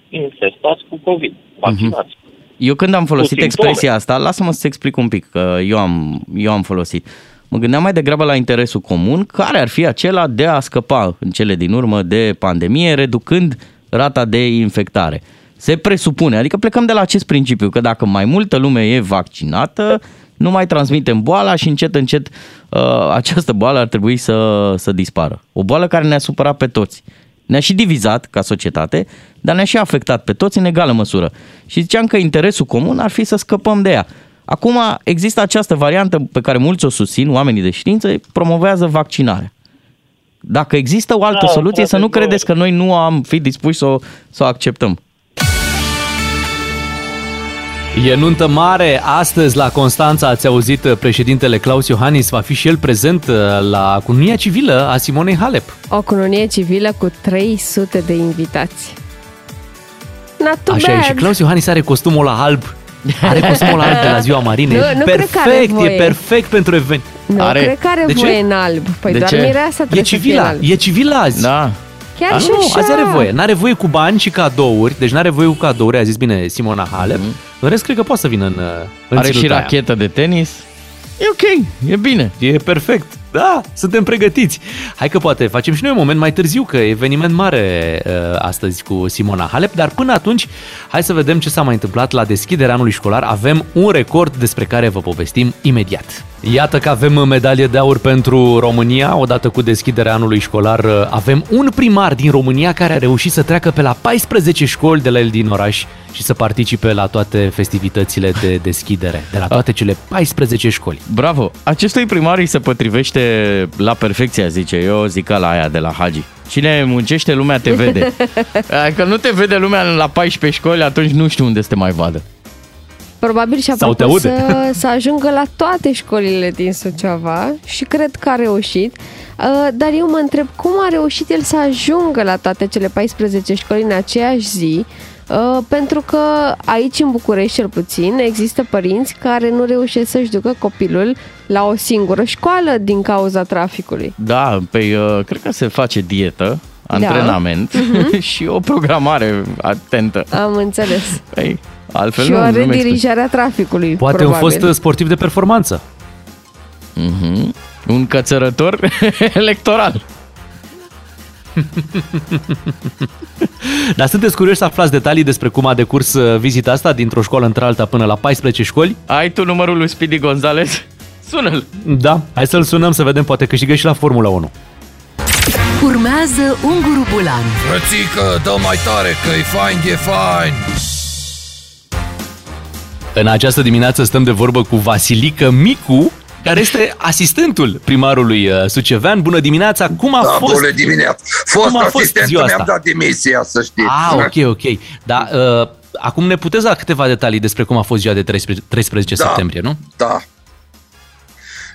infestați cu COVID, vaccinați. Eu când am folosit Cu simptome. expresia asta, lasă-mă să explic un pic, că eu am, eu am folosit. Mă gândeam mai degrabă la interesul comun, care ar fi acela de a scăpa în cele din urmă de pandemie, reducând rata de infectare. Se presupune, adică plecăm de la acest principiu, că dacă mai multă lume e vaccinată, nu mai transmitem boala și încet, încet uh, această boală ar trebui să, să dispară. O boală care ne-a supărat pe toți. Ne-a și divizat ca societate, dar ne-a și afectat pe toți în egală măsură. Și ziceam că interesul comun ar fi să scăpăm de ea. Acum există această variantă pe care mulți o susțin, oamenii de știință, promovează vaccinarea. Dacă există o altă Da, soluție, să nu într-adevăr. credeți că noi nu am fi dispuși să o, să o acceptăm. E nuntă mare. Astăzi la Constanța ați auzit uh, președintele Claus Iohannis va fi și el prezent uh, la cununia civilă a Simonei Halep. O cununie civilă cu 300 de invitați. Not too Așa e bad. și Claus Iohannis are costumul la alb. Are costumul la alb de la ziua Marinei. Nu- nu cred că are perfect, voie. e perfect pentru event. Nu, are... cred că are De ce? voie în alb. Păi De doar ce? mireasa trebuie E să fie în civila, alb. e civila azi. Da. Chiar A, și nu, așa. azi are voie. N-are voie cu bani și cadouri, deci n-are voie cu cadouri, a zis bine Simona Halep. În rest, cred că poate să vină în, uh, în Are și ținuta aia. rachetă de tenis. E ok, e bine. E perfect. Da, suntem pregătiți. Hai că poate facem și noi un moment mai târziu, că e eveniment mare uh, astăzi cu Simona Halep, dar până atunci, hai să vedem ce s-a mai întâmplat la deschiderea anului școlar. Avem un record despre care vă povestim imediat. Iată că avem medalie de aur pentru România. Odată cu deschiderea anului școlar, uh, avem un primar din România care a reușit să treacă pe la 14 școli de la el din oraș și să participe la toate festivitățile de deschidere, de la toate cele 14 școli. Bravo! Acestui primar îi se potrivește la perfecție, zice eu, zic ca la aia de la Hagi. Cine muncește, lumea te vede. Dacă nu te vede lumea la 14 școli, atunci nu știu unde să te mai vadă. Probabil și-a Sau te propus aude. să, să ajungă la toate școlile din Suceava și cred că a reușit. Uh, Dar eu mă întreb cum a reușit el să ajungă la toate cele 14 școli în aceeași zi, uh, pentru că aici în București cel puțin există părinți care nu reușesc să-și ducă copilul la o singură școală din cauza traficului. Da, pe, uh, cred că se face dietă, antrenament Mhm. și o programare atentă. Am înțeles. Păi, altfel și nu, o nu mi-explic. redirijare a traficului, Poate probabil. un fost uh, sportiv de performanță. Mhm. Un cățărător electoral. Dar sunteți curioși să aflați detalii despre cum a decurs uh, vizita asta dintr-o școală într-alta până la 14 școli? Ai tu numărul lui Speedy Gonzales? Sună-l! Da, hai să-l sunăm să vedem, poate câștigă și la Formula 1. Urmează Unguru Bulan Frățică, dă mai tare că e fain, e fain În această dimineață stăm de vorbă cu Vasilică Micu, care este asistentul primarului uh, Sucevean. Bună dimineața, cum a Da, fost? bună dimineața. Fost cum a fost asistentul, ziua mi-am asta? dat demisia, să știți. Ah, ok, ok. Da, uh, acum ne puteți da câteva detalii despre cum a fost ziua de 13, 13 Da. septembrie, nu? Da.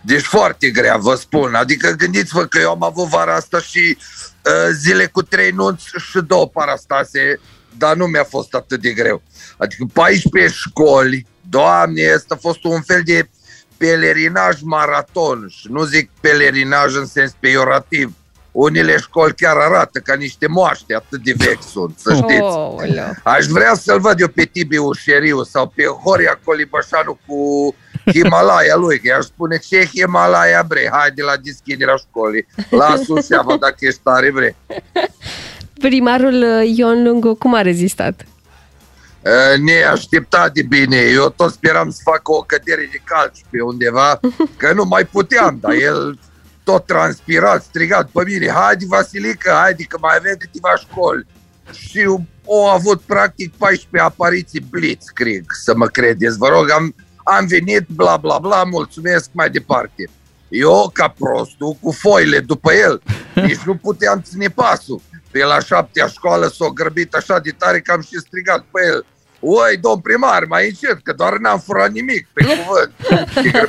Deci foarte grea, vă spun. Adică gândiți-vă că eu am avut vara asta și uh, zile cu trei nunți și două parastase, dar nu mi-a fost atât de greu. Adică 14 școli, doamne, asta a fost un fel de pelerinaj maraton și nu zic pelerinaj în sens peiorativ. Unele școli chiar arată ca niște moaște, atât de vechi sunt, să știți. Oh, Aș vrea să-l văd eu pe Tibi Ușeriu sau pe Horia Colibășanu cu Himalaya lui, că i-aș spune ce Himalaya bre, hai de la deschiderea școlii, lasă seama dacă ești tare bre. Primarul uh, Ion Lungu cum a rezistat? Uh, Neașteptat de bine, eu tot speram să facă o cădere de calci pe undeva, că nu mai puteam, dar el tot transpirat, strigat pe mine, haide Vasilică, haide că mai avem câteva școli. Și au avut practic 14 apariții blitzkrieg, să mă credeți. Vă rog, am, am venit, bla bla bla, mulțumesc, mai departe. Eu, ca prostul, cu foile după el, nici nu puteam ține pasul. Pe la șaptea școală s-a grăbit așa de tare că am și strigat pe el. Oi, domn primar, mai încet, că doar n-am furat nimic, pe cuvânt.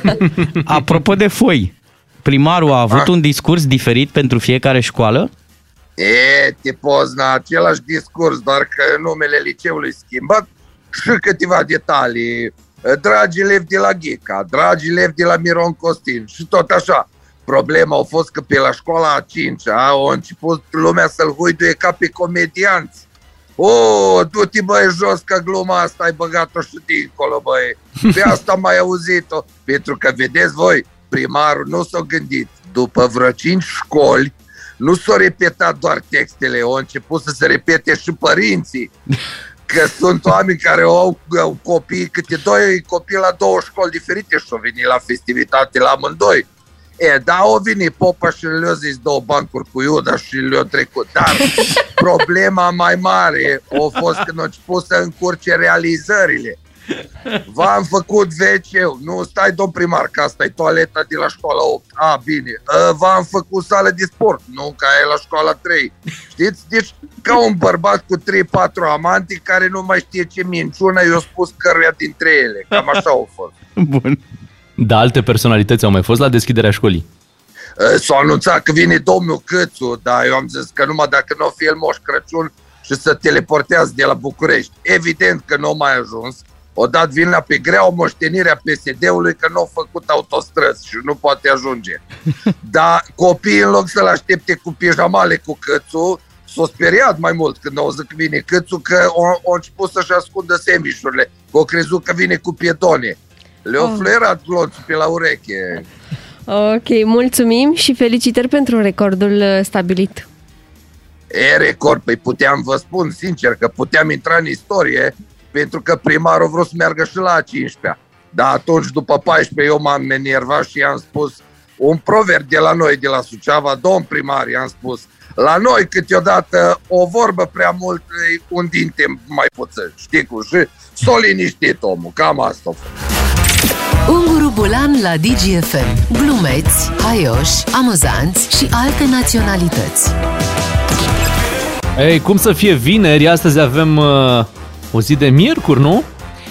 Apropo de foi, primarul a avut un discurs diferit pentru fiecare școală? E, te pozna, același discurs, doar că numele liceului schimbat și câteva detalii. Dragi elevi de la Ghica, dragi elevi de la Miron Costin și tot așa. Problema a fost că pe la școala a cincea a început lumea să-l huiduie ca pe comedianți. O, du-te băi jos că gluma asta ai băgat-o și dincolo, băi. Pe asta am mai auzit-o. Pentru că, vedeți voi, primarul nu s-a gândit. După vreo cinci școli, nu s-au repetat doar textele, au început să se repete și părinții. Că sunt oameni care au, au copii, câte doi copii la două școli diferite și au venit la festivitate la amândoi. E, da, au venit popa și le-a zis două bancuri cu Iuda și le-a trecut. Dar problema mai mare a fost când au început să încurce realizările. V-am făcut wc nu stai domn primar, că asta e toaleta de la școala 8. A, bine. Uh, V-am făcut sală de sport, nu ca e la școala 3. Știți? Deci ca un bărbat cu 3-4 amanti care nu mai știe ce minciună i-a spus căruia dintre ele. Cam așa au fost. Bun. Da, alte personalități au mai fost la deschiderea școlii. Uh, S-a anunțat că vine domnul Câțu, dar eu am zis că numai dacă nu o fi el Moș Crăciun și să teleportează de la București. Evident că nu a mai ajuns. O dat vina pe grea o moștenire a PSD-ului că nu au făcut autostrăzi și nu poate ajunge. Dar copiii în loc să-l aștepte cu pijamale cu Câțu, s-au speriat mai mult când au zis că vine Câțu că au, au început să-și ascundă semișurile, că au crezut că vine cu pietone. Le-au Oh. fluierat glonțul pe la ureche. Ok, mulțumim și felicitări pentru recordul uh, stabilit. E record, păi puteam, vă spun sincer, că puteam intra în istorie pentru că primarul a vrut să meargă și la a 15 Dar atunci, după 14, eu m-am enervat și i-am spus un proverb de la noi, de la Suceava, domn primar, i-am spus, la noi câteodată o vorbă prea mult, e un dinte mai puțin, știi cum? Și s-o liniștit omul, cam asta a fost. Unguru Bulan la DGFM. Glumeți, haioși, amuzanți și alte naționalități. Ei, cum să fie vineri, astăzi avem uh, o zi de miercuri, nu?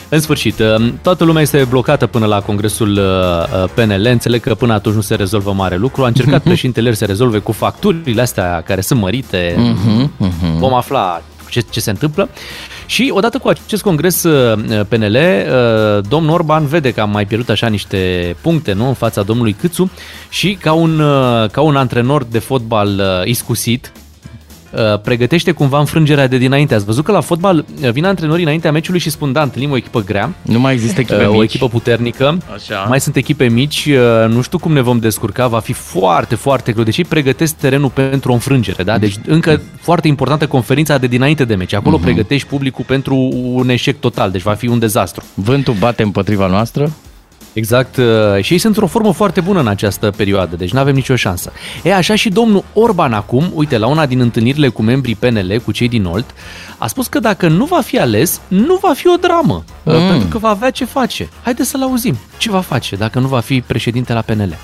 În sfârșit, uh, toată lumea este blocată până la congresul uh, uh, PNL, înțeleg că până atunci nu se rezolvă mare lucru. A încercat președintele să rezolve cu facturile astea care sunt mărite. Mhm, mhm. Vom afla ce, ce se întâmplă. Și odată cu acest congres uh, PNL, uh, domnul Orban vede că a mai pierdut așa niște puncte nu, în fața domnului Câțu și ca un, uh, ca un antrenor de fotbal uh, iscusit, uh, pregătește cumva înfrângerea de dinainte. Ați văzut că la fotbal uh, vin antrenorii înaintea meciului și spun, da, întâlnim o echipă grea, Nu mai există echipe uh, o mici. echipă puternică, Așa. mai sunt echipe mici, uh, nu știu cum ne vom descurca, va fi foarte, foarte greu. Deci ei pregătesc terenul pentru o înfrângere, da? Deci încă foarte importantă conferința de dinainte de meci. Acolo Mhm. pregătești publicul pentru un eșec total, deci va fi un dezastru. Vântul bate împotriva noastră? Exact, uh, și ei sunt într-o formă foarte bună în această perioadă, deci nu avem nicio șansă. E așa și domnul Orban acum, uite, la una din întâlnirile cu membrii PNL, cu cei din Olt, a spus că dacă nu va fi ales, nu va fi o dramă, mm. Mm. pentru că va avea ce face. Haideți să-l auzim. Ce va face dacă nu va fi președinte la PNL?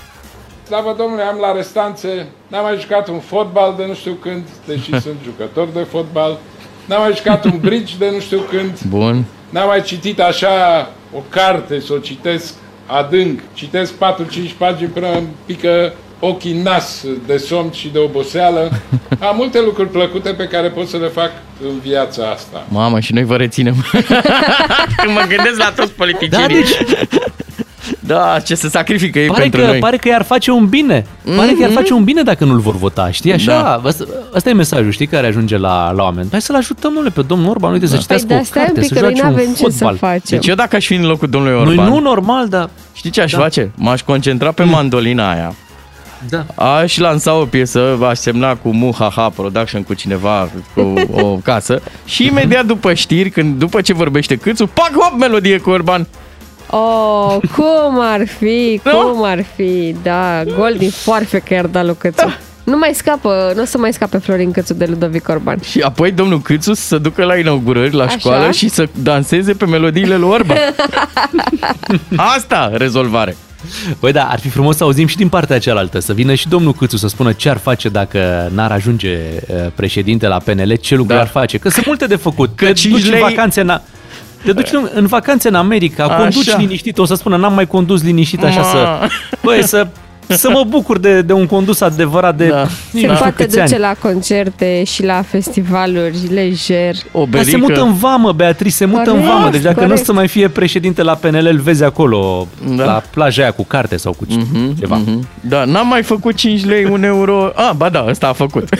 Slavă Domnului, am la restanțe, n-am mai jucat un fotbal de nu știu când, deși sunt jucător de fotbal, n-am mai jucat un bridge de nu știu când, Bun. n-am mai citit așa o carte, să o citesc adânc, citesc 4-5 pagini până îmi pică ochii nas de somn și de oboseală. Am multe lucruri plăcute pe care pot să le fac în viața asta. Mamă, și noi vă reținem. Când mă gândesc la toți politicienii. Da, deci- Da, ce se sacrifică ei Pare pentru că, noi. pare că i-ar face un bine. Pare că i-ar face un bine dacă nu-l vor vota, știi? Așa, Da. asta, asta e mesajul, știi, care ajunge la, la oameni. Hai să-l ajutăm, domnule, pe domnul Orban, uite, să Păi citească da, o stai un carte, pic, să că noi joace un n-avem ce să fotbal. facem. Deci eu dacă aș fi în locul domnului Noi Orban, nu normal, dar... știi ce aș Da. face? M-aș concentra pe mandolina aia. Da. Aș lansa o piesă, aș semna cu Muhaha Production cu cineva, cu o casă și imediat după știri, când după ce vorbește Câțu, pac, hop, melodie cu Orban. Oh, cum ar fi, cum ar fi, da, gol din foarfecă iar da Lucățu. Nu mai scapă, nu o să mai scape Florin Cățu de Ludovic Orban. Și apoi domnul Câțu să se ducă la inaugurări la Așa? școală și să danseze pe melodiile lui Orban. Asta, rezolvare. Băi, da, ar fi frumos să auzim și din partea cealaltă, să vină și domnul Câțu să spună ce ar face dacă n-ar ajunge uh, președinte la PNL, ce lucruri Da. ar face. Că sunt multe de făcut. Că Te cinci duci în lei- vacanțe în... Te duci în, în vacanțe în America, Așa. conduci liniștit, o să spună, n-am mai condus liniștit așa Ma. să... Băi, să, să mă bucur de, de un condus adevărat de... Da. nici Se nu știu poate câți duce ani. la concerte și la festivaluri lejer. O Dar se mută în vamă, Beatrice, se mută în Corect, vamă. Deci dacă nu o corect. să mai fie președinte la PNL, îl vezi acolo, Da. la plaja aia cu carte sau cu Mhm, ceva. mhm. Da, n-am mai făcut 5 lei, 1 euro. Ah, ba da, ăsta a făcut.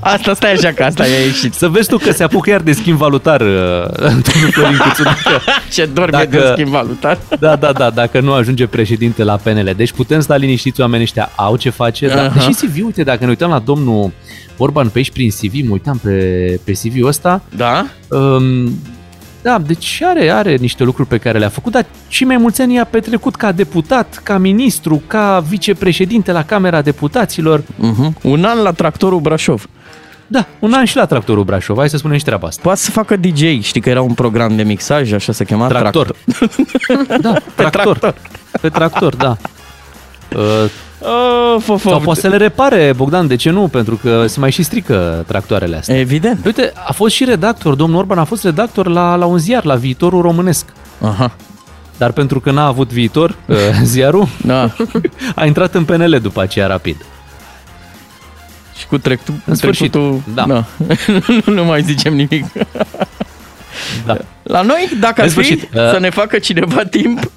asta stai așa că asta i-a ieșit. Să vezi tu că se apucă iar de schimb valutar uh, domnul Florin Câțu. Dacă, Ce dorme de schimb valutar. Da, da, da, dacă nu ajunge președinte la PNL. Deci putem sta liniștiți, oamenii ăștia au ce face. Dar, Aha. deși CV, uite, dacă ne uităm la domnul Orban pe aici prin CV, mă uitam pe, pe CV-ul ăsta. Da? Um, da, deci are, are niște lucruri pe care le-a făcut, dar și mai mulți ani a petrecut ca deputat, ca ministru, ca vicepreședinte la Camera Deputaților. Uh-huh. Un an la tractorul Brașov. Da, un an și la tractorul Brașov, hai să spunem și treaba asta. Poate să facă DJ, știi că era un program de mixaj, așa se chema? Tractor. Da, tractor. Pe tractor, da. Uh, Of, of, sau of. poate să le repare, Bogdan, de ce nu? Pentru că se mai și strică tractoarele astea. Evident. Uite, a fost și redactor, domnul Orban a fost redactor la, la un ziar, la Viitorul Românesc. Aha. Dar pentru că n-a avut viitor, uh, ziarul, Da. a intrat în PNL după aceea rapid. Și cu trecut, În sfârșit, trecutul... da. nu, nu mai zicem nimic. Da. La noi, dacă ar În fi, sfârșit, uh, să ne facă cineva timp...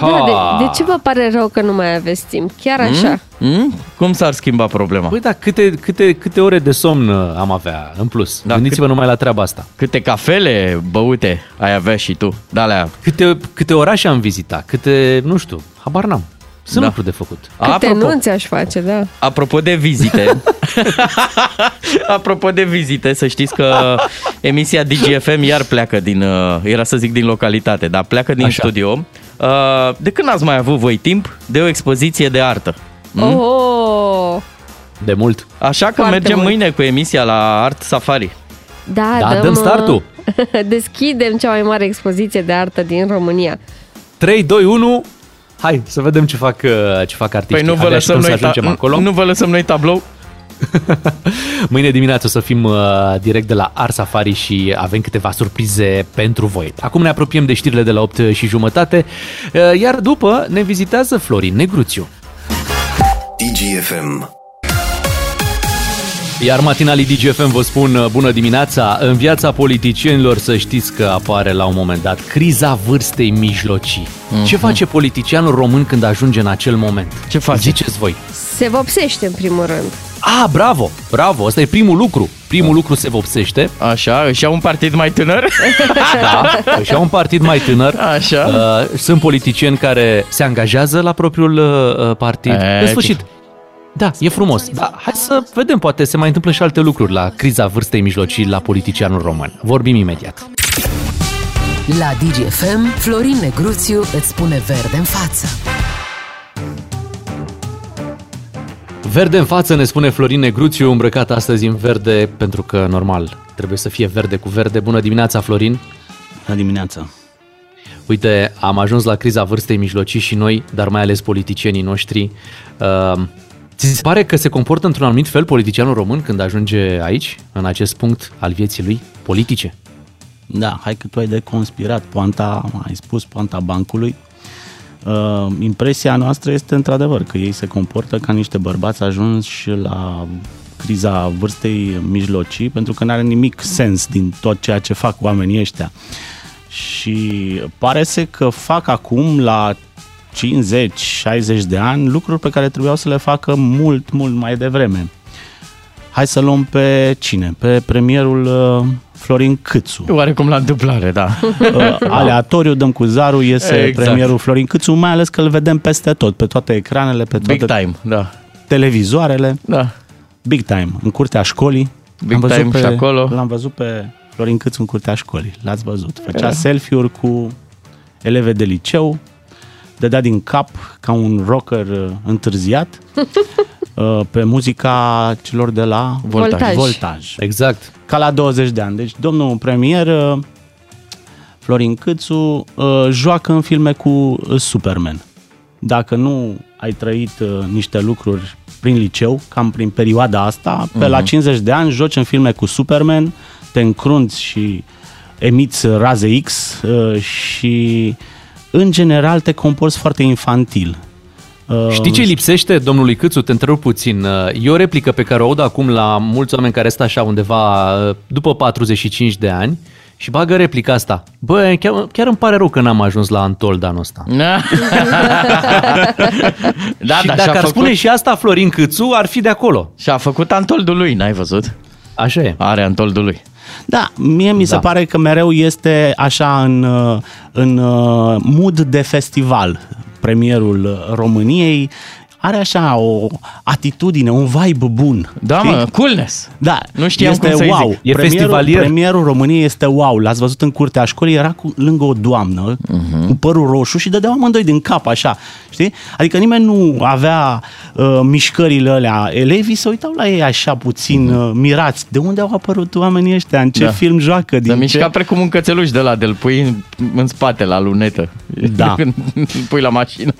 Da, de, de ce vă pare rău că nu mai aveți timp? Chiar așa. Mm? Cum s-ar schimba problema? Păi da, câte, câte, câte ore de somn uh, am avea în plus? Da, Gândiți-vă cât- numai la treaba asta. Câte cafele băute ai avea și tu? Da, alea. Câte, câte orașe am vizitat, câte, nu știu, habar n-am. Sunt Da. lucruri de făcut. Câte Apropo, nunți aș face, da. apropo de vizite, apropo de vizite, să știți că emisia DGFM iar pleacă din, uh, era să zic din localitate, dar pleacă din Așa. studio. Uh, De când ați mai avut voi timp de o expoziție de artă? Mm? Oh, De mult. Așa că Foarte mergem mult. mâine cu emisia la Art Safari. da, Da, dăm uh, startul. Deschidem cea mai mare expoziție de artă din România. 3, 2, 1, hai să vedem ce fac, uh, ce fac artiștii. Păi nu vă, Abia lăsăm așteptăm noi să ajungem ta- acolo. nu vă lăsăm noi tablou? Mâine dimineață o să fim uh, direct de la Art Safari și avem câteva surprize pentru voi. Acum ne apropiem de știrile de la 8 și jumătate, uh, iar după ne vizitează Florin Negruțiu. DGFM. Iar matinalii DGFM vă spun uh, bună dimineața. În viața politicienilor să știți că apare la un moment dat criza vârstei mijlocii. Ce face politicianul român când ajunge în acel moment? Ce face? Ziceți voi. Se vopsește în primul rând. Ah, bravo, bravo, ăsta e primul lucru. Primul lucru se vopsește. Așa, își iau un partid mai tânăr? Da, își iau un partid mai tânăr. Așa. Uh, sunt politicieni care se angajează la propriul uh, partid. E, în sfârșit. Da, e frumos. Da, hai să vedem, poate se mai întâmplă și alte lucruri la criza vârstei mijlocii la politicianul român. Vorbim imediat. La DGFM, Florin Negruțiu îți spune verde în față. Verde în față, ne spune Florin Negruțiu, îmbrăcat astăzi în verde, pentru că, normal, trebuie să fie verde cu verde. Bună dimineața, Florin! Bună dimineața! Uite, am ajuns la criza vârstei mijlocii și noi, dar mai ales politicienii noștri. Uh, ți se pare că se comportă într-un anumit fel politicianul român când ajunge aici, în acest punct al vieții lui, politice? Da, hai că tu ai de conspirat poanta, ai spus poanta bancului. Uh, impresia noastră este într-adevăr că ei se comportă ca niște bărbați ajunși la criza vârstei mijlocii pentru că nu are nimic sens din tot ceea ce fac oamenii ăștia. Și pare să că fac acum la 50-60 de ani lucruri pe care trebuiau să le facă mult, mult mai devreme. Hai să luăm pe cine? Pe premierul uh, Florin Câțu. Oarecum la întâmplare, da. Uh, aleatoriu dăm cu zarul, iese Exact. premierul Florin Câțu, mai ales că îl vedem peste tot, pe toate ecranele, pe toate Big time, da. televizoarele. Da. Big time, în curtea școlii. Big L-am time pe, și acolo. L-am văzut pe Florin Câțu în curtea școlii, l-ați văzut. Făcea Da. selfie-uri cu eleve de liceu, dădea din cap ca un rocker uh, întârziat uh, pe muzica celor de la Voltaj. Voltaj. Exact. Ca la 20 de ani. Deci, domnul premier uh, Florin Câțu uh, joacă în filme cu uh, Superman. Dacă nu ai trăit uh, niște lucruri prin liceu, cam prin perioada asta, pe la Mhm. 50 de ani joci în filme cu Superman, te încrunți și emiți raze X uh, și în general te comporți foarte infantil. Uh, Știi ce lipsește domnului Câțu? Te întrerup puțin. E o replică pe care o aud acum la mulți oameni care stă așa undeva uh, după 45 de ani și bagă replica asta. Bă, chiar, chiar îmi pare rău că n-am ajuns la Antol de anul ăsta. da, și da, dacă și-a ar făcut- spune și asta Florin Câțu, ar fi de acolo. Și a făcut Antoldul lui, n-ai văzut? Așa e. Are Antoldul lui. Da, mie mi se Da. pare că mereu este așa în, uh, în uh, mood de festival. Premierul uh, României are așa o atitudine, un vibe bun. Da, mă, coolness. Da, Nu știam este cum să-i wow. zic. E premierul, festivalier. Premierul României este wow. L-ați văzut în curtea școlii, era cu, lângă o doamnă Mhm. cu părul roșu și dădeau amândoi din cap așa, știi? Adică nimeni nu avea uh, mișcările alea. Elevii se uitau la ei așa puțin uh, mirați. De unde au apărut oamenii ăștia? În ce Mhm. Da. film joacă? Se Din mișca ce... precum un cățeluș de la de-l pui în, în spate, la lunetă. Da. Când îl pui la mașină.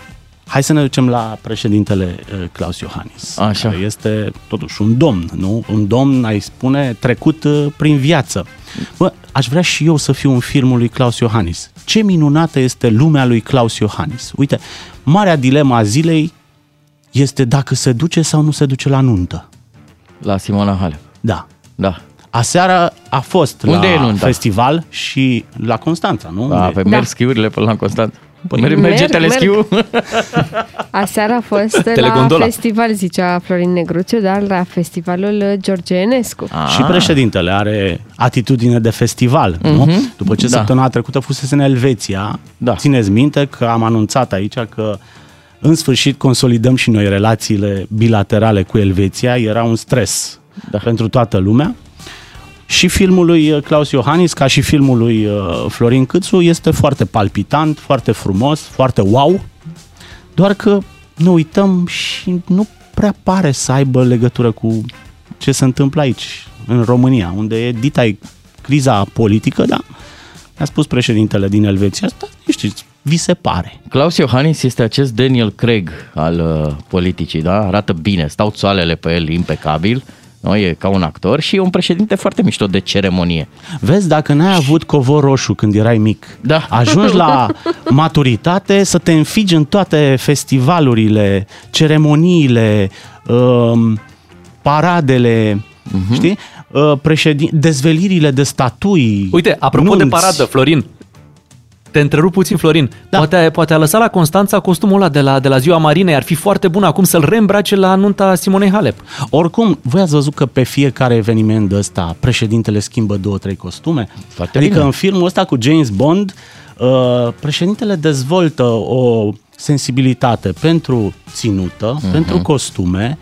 Hai să ne ducem la președintele uh, Claus Iohannis. Așa. Care este totuși un domn, nu? Un domn, ai spune, trecut uh, prin viață. Bă, aș vrea și eu să fiu în filmul lui Claus Iohannis. Ce minunată este lumea lui Claus Iohannis. Uite, marea dilema a zilei este dacă se duce sau nu se duce la nuntă. La Simona Halep. Da. Da. Aseară a fost Unde la e nunta? festival și la Constanța, nu? Da, pe Unde- merg schiurile până la Constant. Păi, merge merg, teleschiu? Aseară a fost la Telegondola. festival, zicea Florin Negruțiu, dar la festivalul uh, George Enescu. Și președintele are atitudine de festival, nu? Mhm. După ce Da. săptămâna trecută fusese în Elveția, Da. țineți minte că am anunțat aici că în sfârșit consolidăm și noi relațiile bilaterale cu Elveția. Era un stres Da. pentru toată lumea. Și filmul lui uh, Claus Iohannis, ca și filmul lui uh, Florin Câțu, este foarte palpitant, foarte frumos, foarte wow, doar că ne uităm și nu prea pare să aibă legătură cu ce se întâmplă aici, în România, unde e dita criza politică, da? A spus președintele din Elveția asta, nu știți, vi se pare. Claus Iohannis este acest Daniel Craig al uh, politicii, da? Arată bine, stau țoalele pe el impecabil, nu? e ca un actor și e un președinte foarte mișto de ceremonie. Vezi, dacă n-ai avut covor roșu când erai mic, Da. ajungi la maturitate să te înfigi în toate festivalurile, ceremoniile, um, paradele, uh-huh. știi? Uh, președin... dezvelirile de statui. Uite, apropo de nunți. paradă, Florin, te întrerup puțin, Florin. Da. Poate, poate a lăsat la Constanța costumul ăla de la, de la ziua Marinei. Ar fi foarte bun acum să-l reîmbrace la nunta Simonei Halep. Oricum, voi ați văzut că pe fiecare eveniment de ăsta președintele schimbă două, trei costume? Foarte adică bine. în filmul ăsta cu James Bond, uh, președintele dezvoltă o sensibilitate pentru ținută, Mhm. uh-huh. pentru costume,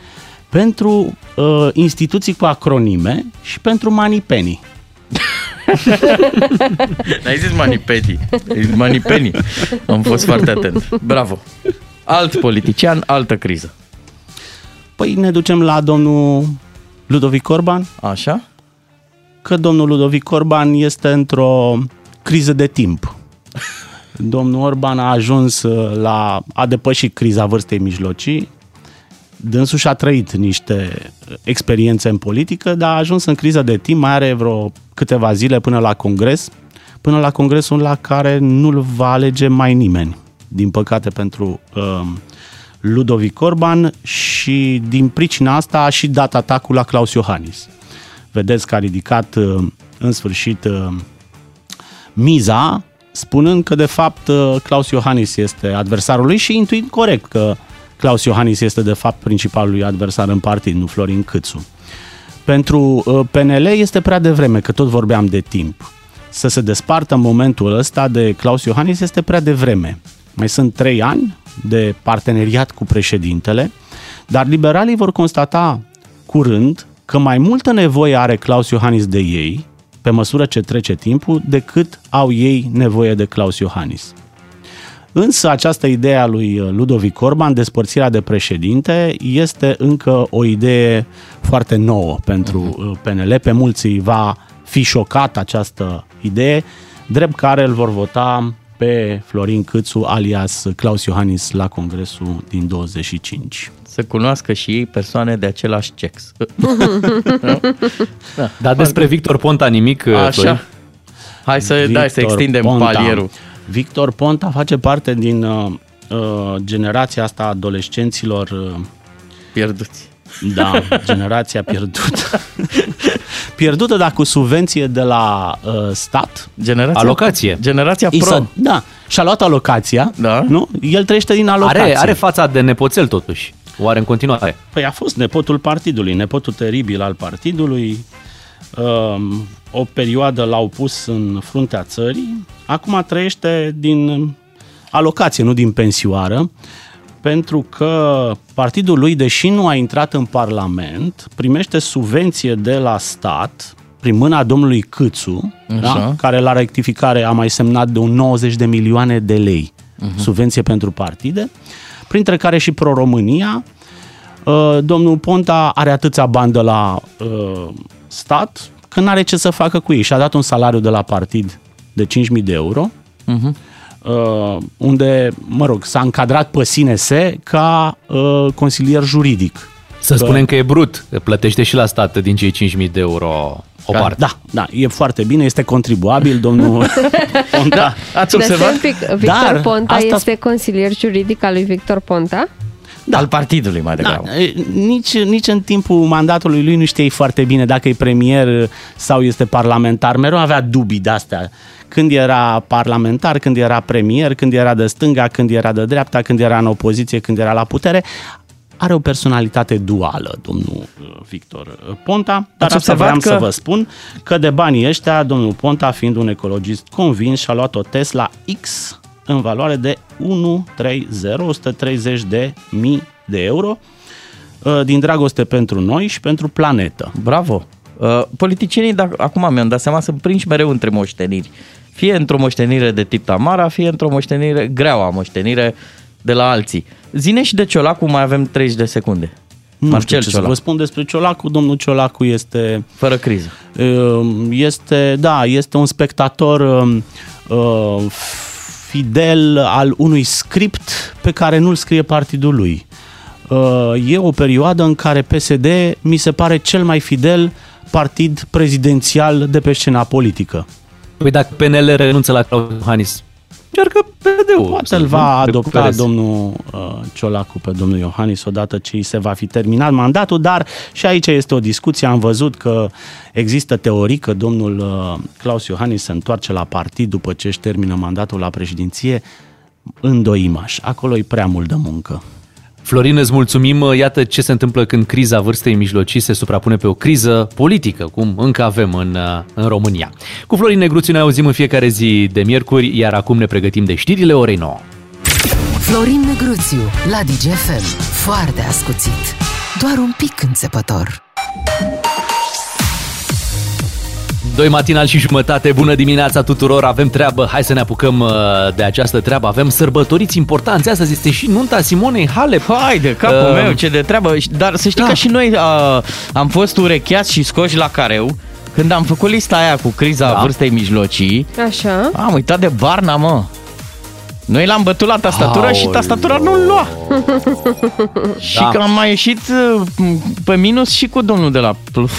pentru uh, instituții cu acronime și pentru manipeni. N-ai zis manipedi, ai zis manipeni. Am fost foarte atent. Bravo. Alt politician, altă criză. Păi ne ducem la domnul Ludovic Orban. Așa? Că domnul Ludovic Orban este într-o criză de timp. Domnul Orban a ajuns uh, la... a depășit criza vârstei mijlocii, dânsul și-a trăit niște experiențe în politică, dar a ajuns în criză de timp, mai are vreo câteva zile până la congres, până la congresul la care nu-l va alege mai nimeni, din păcate pentru uh, Ludovic Orban și din pricina asta a și dat atacul la Claus Iohannis. Vedeți că a ridicat uh, în sfârșit uh, miza, spunând că de fapt uh, Claus Iohannis este adversarul lui și intuit corect că Claus Iohannis este de fapt principalul lui adversar în partid, nu Florin Câțu. Pentru uh, PNL este prea devreme, că tot vorbeam de timp. Să se despartă în momentul ăsta de Claus Iohannis este prea devreme. Mai sunt trei ani de parteneriat cu președintele, dar liberalii vor constata curând că mai multă nevoie are Claus Iohannis de ei, pe măsură ce trece timpul, decât au ei nevoie de Claus Iohannis. Însă această idee a lui Ludovic Orban, despărțirea de președinte, este încă o idee foarte nouă pentru uh, PNL. Pe mulți îi va fi șocat această idee. drept care îl vor vota pe Florin Câțu alias Claus Iohannis la congresul din 25. Să cunoască și ei persoane de același sex. da. Dar despre Victor Ponta nimic, uh, Așa. Florin? Hai să, da, să extindem palierul. Victor Ponta face parte din uh, uh, generația asta a adolescenților uh, pierduți. Da, generația pierdută. pierdută, dar cu subvenție de la uh, stat. Generația, Alocație. Generația I pro. s-a- da, și-a luat alocația, da. nu? El trăiește din alocație. Are, are fața de nepoțel totuși. Oare în continuare? Păi a fost nepotul partidului, nepotul teribil al partidului. Um, O perioadă l-au pus în fruntea țării. Acum trăiește din alocație, nu din pensioară, pentru că partidul lui, deși nu a intrat în Parlament, primește subvenție de la stat prin mâna domnului Câțu, Așa. da? care la rectificare a mai semnat de un 90 de milioane de lei Mhm. subvenție pentru partide, printre care și Pro-România. Uh, Domnul Ponta are atâția bani de la uh, stat că nu are ce să facă cu ei. Și-a dat un salariu de la partid de 5.000 de euro, Mhm. uh, unde, mă rog, s-a încadrat pe SNS ca uh, consilier juridic. Să spunem că e brut, plătește și la stat din cei 5.000 de euro o Da, parte. Da, da, e foarte bine, este contribuabil, domnul Ponta. Da, ați Dar stai un pic, Victor Dar Ponta asta- este consilier juridic al lui Victor Ponta? Da. Al partidului mai Da, e, nici, nici în timpul mandatului lui nu știai foarte bine dacă e premier sau este parlamentar. Mereu avea dubii de-astea. Când era parlamentar, când era premier, când era de stânga, când era de dreapta, când era în opoziție, când era la putere. Are o personalitate duală, domnul uh, Victor uh, Ponta, dar Ați asta observat vreau că- să vă spun că de banii ăștia, domnul Ponta, fiind un ecologist convins, și-a luat o Tesla X în valoare de 130, 130 de mii de euro uh, din dragoste pentru noi și pentru planetă. Bravo! Uh, politicienii, dacă, acum mi-am dat seama, sunt prinși mereu între moșteniri. Fie într-o moștenire de tip Tamara, fie într-o moștenire greaua, moștenire de la alții. Zine și de Ciolacu, mai avem 30 de secunde. Nu Marcel știu ce să Ciolacu. vă spun despre Ciolacu. Domnul Ciolacu este... Fără criză. Este, da, este un spectator um, uh, fidel al unui script pe care nu-l scrie partidul lui. Uh, E o perioadă în care PSD mi se pare cel mai fidel partid prezidențial de pe scena politică. Păi dacă PNL renunță la Claus Iohannis, încearcă PD-ul. Poate să îl va nu adopta recupereze. domnul uh, Ciolacu pe domnul Iohannis odată ce îi se va fi terminat mandatul, dar și aici este o discuție. Am văzut că există teorii că domnul uh, Claus Iohannis se întoarce la partid după ce își termină mandatul la președinție în Doimaș. Acolo e prea mult de muncă. Florin, îți mulțumim. Iată ce se întâmplă când criza vârstei mijlocii se suprapune pe o criză politică, cum încă avem în, în România. Cu Florin Negruțiu ne auzim în fiecare zi de miercuri, iar acum ne pregătim de știrile orei 9. Florin Negruțiu la DGFM. Foarte ascuțit. Doar un pic înțepător. Doi matinal și jumătate, bună dimineața tuturor, avem treabă, hai să ne apucăm uh, de această treabă, avem sărbătoriți importanți, astăzi este și nunta Simonei Halep. Hai de capul Uh, meu, ce de treabă. Dar să știi da. că și noi uh, am fost urecheați și scoși la careu când am făcut lista aia cu criza Da. vârstei mijlocii. Așa. Am uitat de Barna, mă. Noi l-am bătut la tastatură și Aoleu. tastatura nu lua. Și Da. că am mai ieșit uh, pe minus și cu domnul de la plus.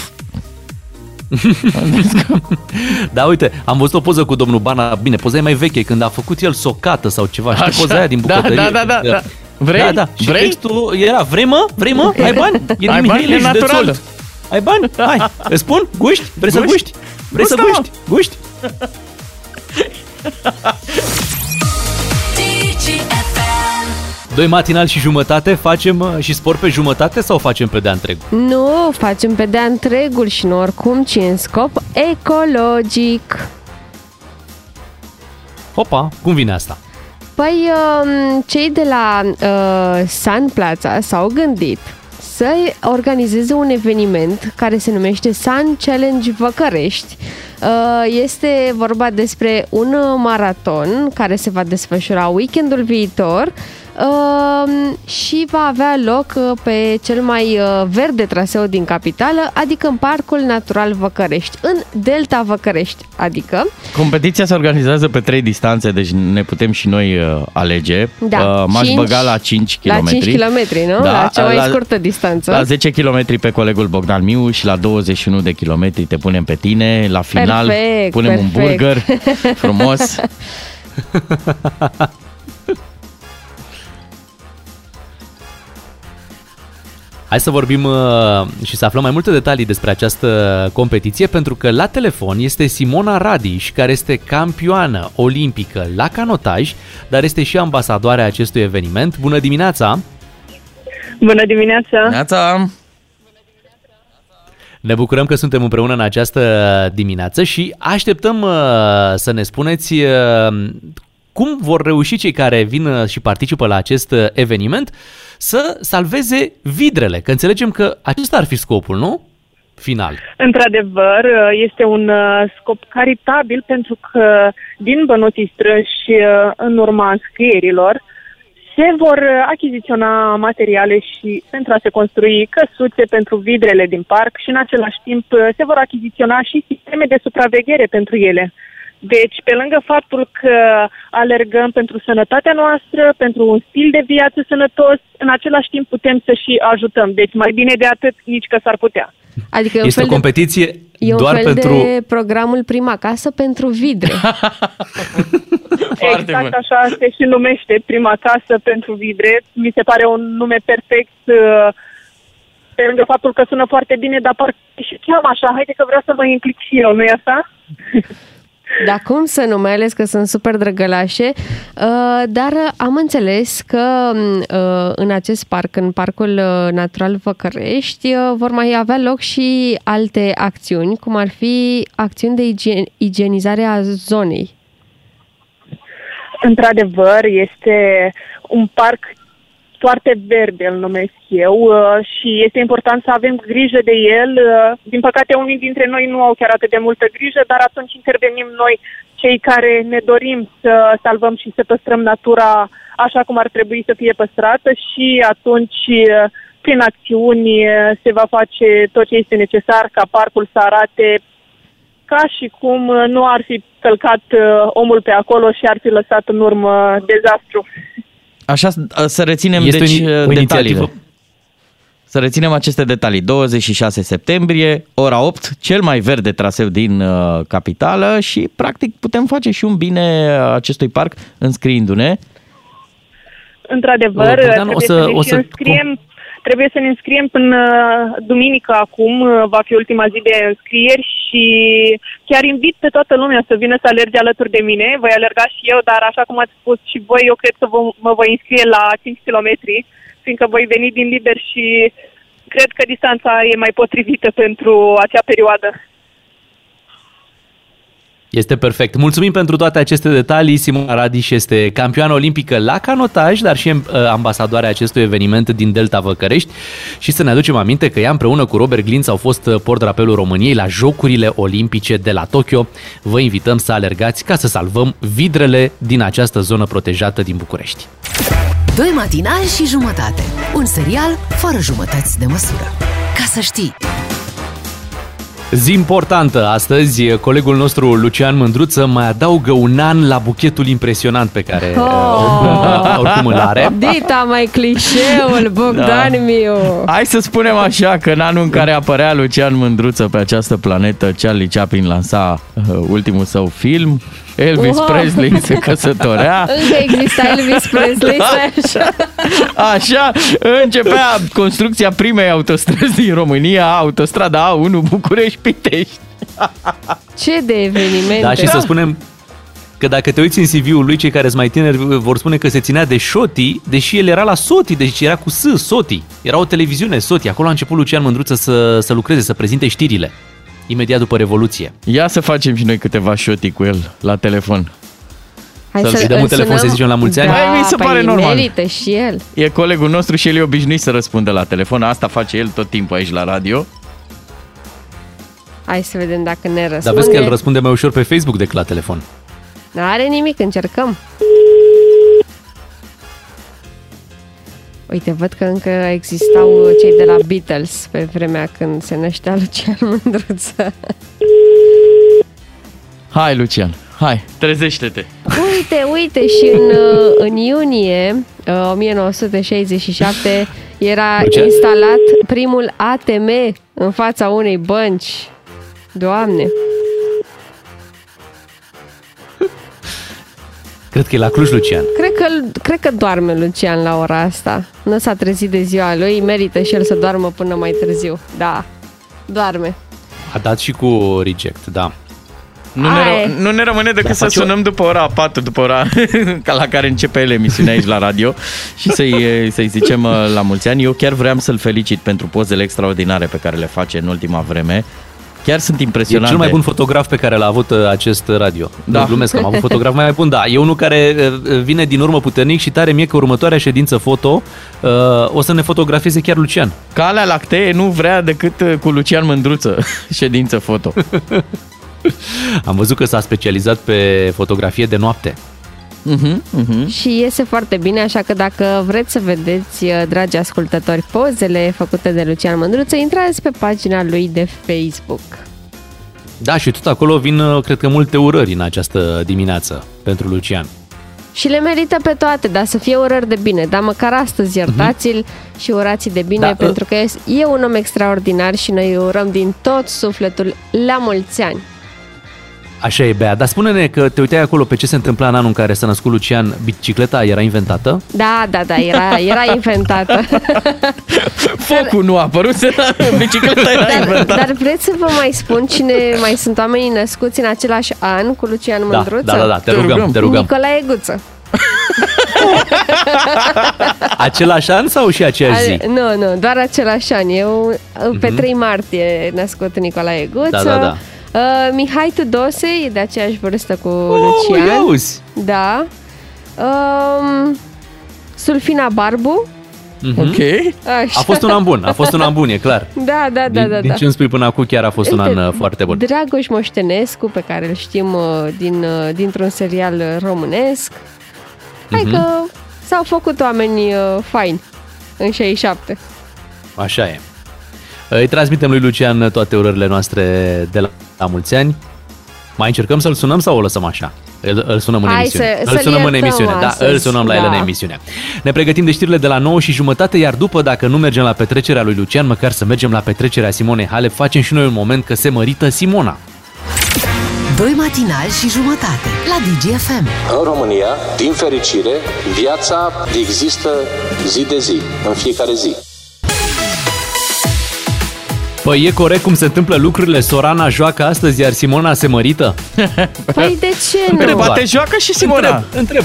Da, uite, am văzut o poză cu domnul Bana, bine, poza e mai veche, când a făcut el socată sau ceva, știi Așa. poza aia din Da, bucătărie? da, da, da, da. Vrei? Da, da. Și Vrei? textul era, vrei mă? Vrei mă? Ai bani? E din Ai bani? Mihail E și de naturală. Țolt. Ai bani? Hai, îți spun? Guști? Vrei să Guști? guști? Vrei să Gustă, mă. guști? Guști? Doi matinal și jumătate, facem uh, și spor pe jumătate sau facem pe de întreg? Nu, facem pe de întregul și nu oricum, ci în scop ecologic. Hopa, cum vine asta? Păi, um, cei de la uh, Sun Plaza s-au gândit să organizeze un eveniment care se numește Sun Challenge Văcărești. Uh, Este vorba despre un maraton care se va desfășura weekendul viitor uh, și va avea loc uh, pe cel mai uh, verde traseu din capitală, adică în Parcul Natural Văcărești, în Delta Văcărești, adică Competiția se organizează pe trei distanțe, deci ne putem și noi uh, alege. Da, Uh, M-aș cinci- băga la 5 km. la 5 km, nu? Da, la cea mai la- scurtă distanță. La 10 km pe colegul Bogdan Miu și la 21 de kilometri te punem pe tine. La final Perfect, punem un perfect. burger frumos. Hai să vorbim uh, și să aflăm mai multe detalii despre această competiție, pentru că la telefon este Simona Radiș, care este campioană olimpică la canotaj, dar este și ambasadoarea acestui eveniment. Bună dimineața! Bună dimineața! Neața! Ne bucurăm că suntem împreună în această dimineață și așteptăm uh, să ne spuneți uh, cum vor reuși cei care vin uh, și participă la acest uh, eveniment să salveze vidrele, că înțelegem că acesta ar fi scopul, nu? Final. Într-adevăr, este un uh, scop caritabil pentru că din bănuții strânși uh, în urma înscrierilor se vor uh, achiziționa materiale și pentru a se construi căsuțe pentru vidrele din parc și în același timp uh, se vor achiziționa și sisteme de supraveghere pentru ele. Deci, pe lângă faptul că alergăm pentru sănătatea noastră, pentru un stil de viață sănătos, în același timp putem să și ajutăm. Deci, mai bine de atât, nici că s-ar putea. Adică e un Este fel o competiție de, e un doar fel pentru... de programul Prima Casă pentru vidre. exact așa se și numește prima casă pentru vidre. Mi se pare un nume perfect uh, pe lângă faptul că sună foarte bine, dar parcă și cheamă așa, haide că vreau să mă implic și eu, nu-i așa? Dar cum să nu, mai ales că sunt super drăgălașe, uh, dar am înțeles că uh, în acest parc, în Parcul uh, Natural Văcărești, uh, vor mai avea loc și alte acțiuni, cum ar fi acțiuni de igien- igienizare a zonei. Într-adevăr, este un parc foarte verde, îl numesc eu, uh, și este important să avem grijă de el. Uh, Din păcate, unii dintre noi nu au chiar atât de multă grijă, dar atunci intervenim noi, cei care ne dorim să salvăm și să păstrăm natura așa cum ar trebui să fie păstrată și atunci, uh, prin acțiuni, uh, se va face tot ce este necesar ca parcul să arate ca și cum uh, nu ar fi călcat uh, omul pe acolo și ar fi lăsat în urmă dezastru. Așa să reținem Este deci o ini- o detaliile. inițiativă. Să reținem aceste detalii. 26 septembrie, ora 8, cel mai verde traseu din uh, capitală și practic putem face și un bine uh, acestui parc înscriindu-ne. Într-adevăr, Bogdan, trebuie o să, să- ne o și să- înscriem, trebuie să ne înscriem până duminică acum, uh, va fi ultima zi de înscrieri și chiar invit pe toată lumea să vină să alerge alături de mine. Voi alerga și eu, dar așa cum ați spus și voi, eu cred că vă- mă voi înscrie la 5 km, fiindcă voi veni din liber și cred că distanța e mai potrivită pentru acea perioadă. Este perfect. Mulțumim pentru toate aceste detalii. Simona Radiș este campioană olimpică la canotaj, dar și uh, ambasadoarea acestui eveniment din Delta Văcărești. Și să ne aducem aminte că ea împreună cu Robert Glinț au fost uh, portdrapelul României la Jocurile Olimpice de la Tokyo. Vă invităm să alergați ca să salvăm vidrele din această zonă protejată din București. Doi matinali și jumătate. Un serial fără jumătăți de măsură. Ca să știi. Zi importantă astăzi, colegul nostru Lucian Mândruță mai adaugă un an la buchetul impresionant pe care oh. oricum îl are. Dita mai clișeul, Bogdan da. Miu. Hai să spunem așa că în anul în care apărea Lucian Mândruță pe această planetă, Charlie Chaplin lansa uh, ultimul său film, Elvis Wow. Presley se căsătorea. Încă exista Elvis Presley, stai așa. Așa începea construcția primei autostrăzi din România, autostrada A1 București-Pitești. Ce de evenimente. Da, și să spunem că dacă te uiți în CV-ul lui, cei care sunt mai tineri vor spune că se ținea de Shoti, deși el era la Soti, deci era cu S, Soti. Era o televiziune, Soti. Acolo a început Lucian Mândruță să, să lucreze, să prezinte știrile. Imediat după Revoluție. Ia să facem și noi câteva șoti cu el la telefon. Hai Să-l să dăm îl un telefon să sunăm. zicem la mulți ani? Da, Păi, mi se păi pare normal. merită și el. E colegul nostru și el e obișnuit să răspundă la telefon. Asta face el tot timpul aici la radio. Hai să vedem dacă ne răspunde. Dar vezi că el răspunde mai ușor pe Facebook decât la telefon. N-are nimic, încercăm. Uite, văd că încă existau cei de la Beatles pe vremea când se năștea Lucian Mândruță. Hai, Lucian, hai, trezește-te. Uite, uite, și în, uh, în iunie uh, 1967 era Lucian? instalat primul ATM în fața unei bănci. Doamne! Cred că e la Cluj, Lucian. Cred că, cred că doarme Lucian la ora asta. Nu s-a trezit de ziua lui, merită și el să doarmă până mai târziu. Da, doarme. A dat și cu reject, da. Nu ne, Ai. ră- nu ne rămâne decât Da, să face o- sunăm după ora 4, după ora ca la care începe el emisiunea aici la radio și să-i, să-i zicem uh, la mulți ani. Eu chiar vreau să-l felicit pentru pozele extraordinare pe care le face în ultima vreme. Chiar sunt E impresionante. cel mai bun fotograf pe care l-a avut uh, acest radio. Da. Da. Glumesc, am avut fotograf mai bun, da. E unul care uh, vine din urmă puternic și tare mie că următoarea ședință foto uh, o să ne fotografieze chiar Lucian. Calea Lactee nu vrea decât uh, cu Lucian Mândruță ședință foto. Am văzut că s-a specializat pe fotografie de noapte. Uh-huh, uh-huh. Și iese foarte bine, așa că dacă vreți să vedeți, uh, dragi ascultători, pozele făcute de Lucian Mândruță, intrați pe pagina lui de Facebook. Da, și tot acolo vin, uh, cred că, multe urări în această dimineață pentru Lucian. Și le merită pe toate, dar să fie urări de bine. Dar măcar astăzi iertați-l și urați de bine, Da, pentru că e un om extraordinar și noi îi urăm din tot sufletul la mulți ani. Așa e, Bea. Dar spune-ne că te uitai acolo pe ce se întâmpla în anul în care s-a născut Lucian. Bicicleta era inventată? Da, da, da, era, era inventată. Focul nu a apărut, bicicleta era dar, inventată. dar vreți să vă mai spun cine mai sunt oamenii născuți în același an cu Lucian Da, Mândruță? da, da, da, te rugăm, te rugăm. Nicolae Guță. Același an sau și aceeași zi? Ale- Nu, nu, doar același an. Eu pe Mhm. 3 martie născut Nicolae Guță. Da, da, da. Uh, Mihai Tudose e de aceeași vârstă cu Oh, Lucian. ia uzi. Da. Um, Sulfina Barbu. Mhm. Ok. Așa. A fost un an bun, a fost un an bun, e clar. Da, da, da, din, da. din da. ce îmi spui până acum chiar a fost un Uite, an uh, foarte bun. Dragoș Moștenescu, pe care îl știm uh, din, uh, dintr-un serial uh, românesc. Hai Mhm. că s-au făcut oameni uh, faini în 67. Așa e. Îi transmitem lui Lucian toate urările noastre de la, la mulți ani. Mai încercăm să-l sunăm sau o lăsăm așa? Îl, îl sunăm în Hai emisiune. să- îl să-l sunăm în iertăm emisiune. Da, astăzi, îl sunăm la el da. în emisiune. Ne pregătim de știrile de la 9 și jumătate, iar după, dacă nu mergem la petrecerea lui Lucian, măcar să mergem la petrecerea Simonei Halep, facem și noi un moment că se mărită Simona. Doi matinali și jumătate la DGFM. În România, din fericire, viața există zi de zi, în fiecare zi. Păi e corect cum se întâmplă lucrurile, Sorana joacă astăzi, iar Simona se mărită? Păi de ce nu? Întreb, Poate joacă și Simona. Întreb, întreb.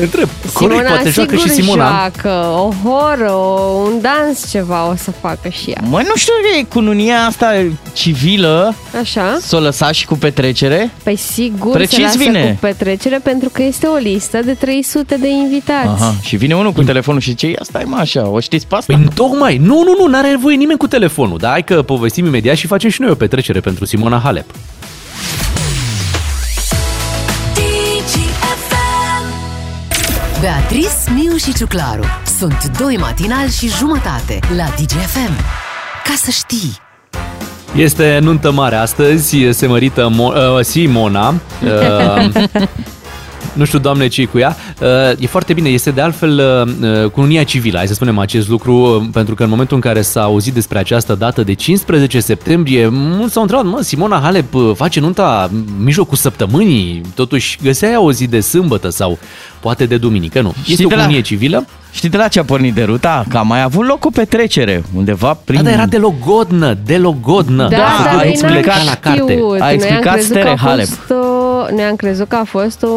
Întreb. Corect, Simona poate joacă sigur și Simona. joacă o horă, o, un dans ceva o să facă și ea. Mă, nu știu, e cununia asta civilă Așa? s-o lăsa și cu petrecere? Păi sigur Precis se lasă vine. cu petrecere pentru că este o listă de 300 de invitați. Aha, și vine unul cu telefonul și zice, ia stai mă așa, o știți pe asta? Păi tocmai, nu, nu, nu, n-are nevoie nimeni cu telefonul, dar hai că povestim imediat și facem și noi o petrecere pentru Simona Halep. Beatrice, Miu și Ciuclaru sunt doi matinali și jumătate la DGFM. Ca să știi! Este nuntă mare astăzi, se mărită Mo- uh, Simona. Uh, nu știu, doamne, ce cu ea. Uh, e foarte bine, este de altfel uh, cununia civilă, hai să spunem acest lucru, uh, pentru că în momentul în care s-a auzit despre această dată de 15 septembrie, mulți s-au întrebat, mă, Simona Halep uh, face nunta în mijlocul săptămânii, totuși găsea ea o zi de sâmbătă sau poate de duminică, nu. Este Știi o de la- cununie civilă. Știi de la ce a pornit de ruta? Că a mai avut loc o petrecere, undeva prin... Da, dar era de logodnă, de logodnă. Da, Da, dar a noi explicat n-am la carte. știut. A Noi am explicat crezut că Stere a Halep. fost o, noi am crezut că a fost o,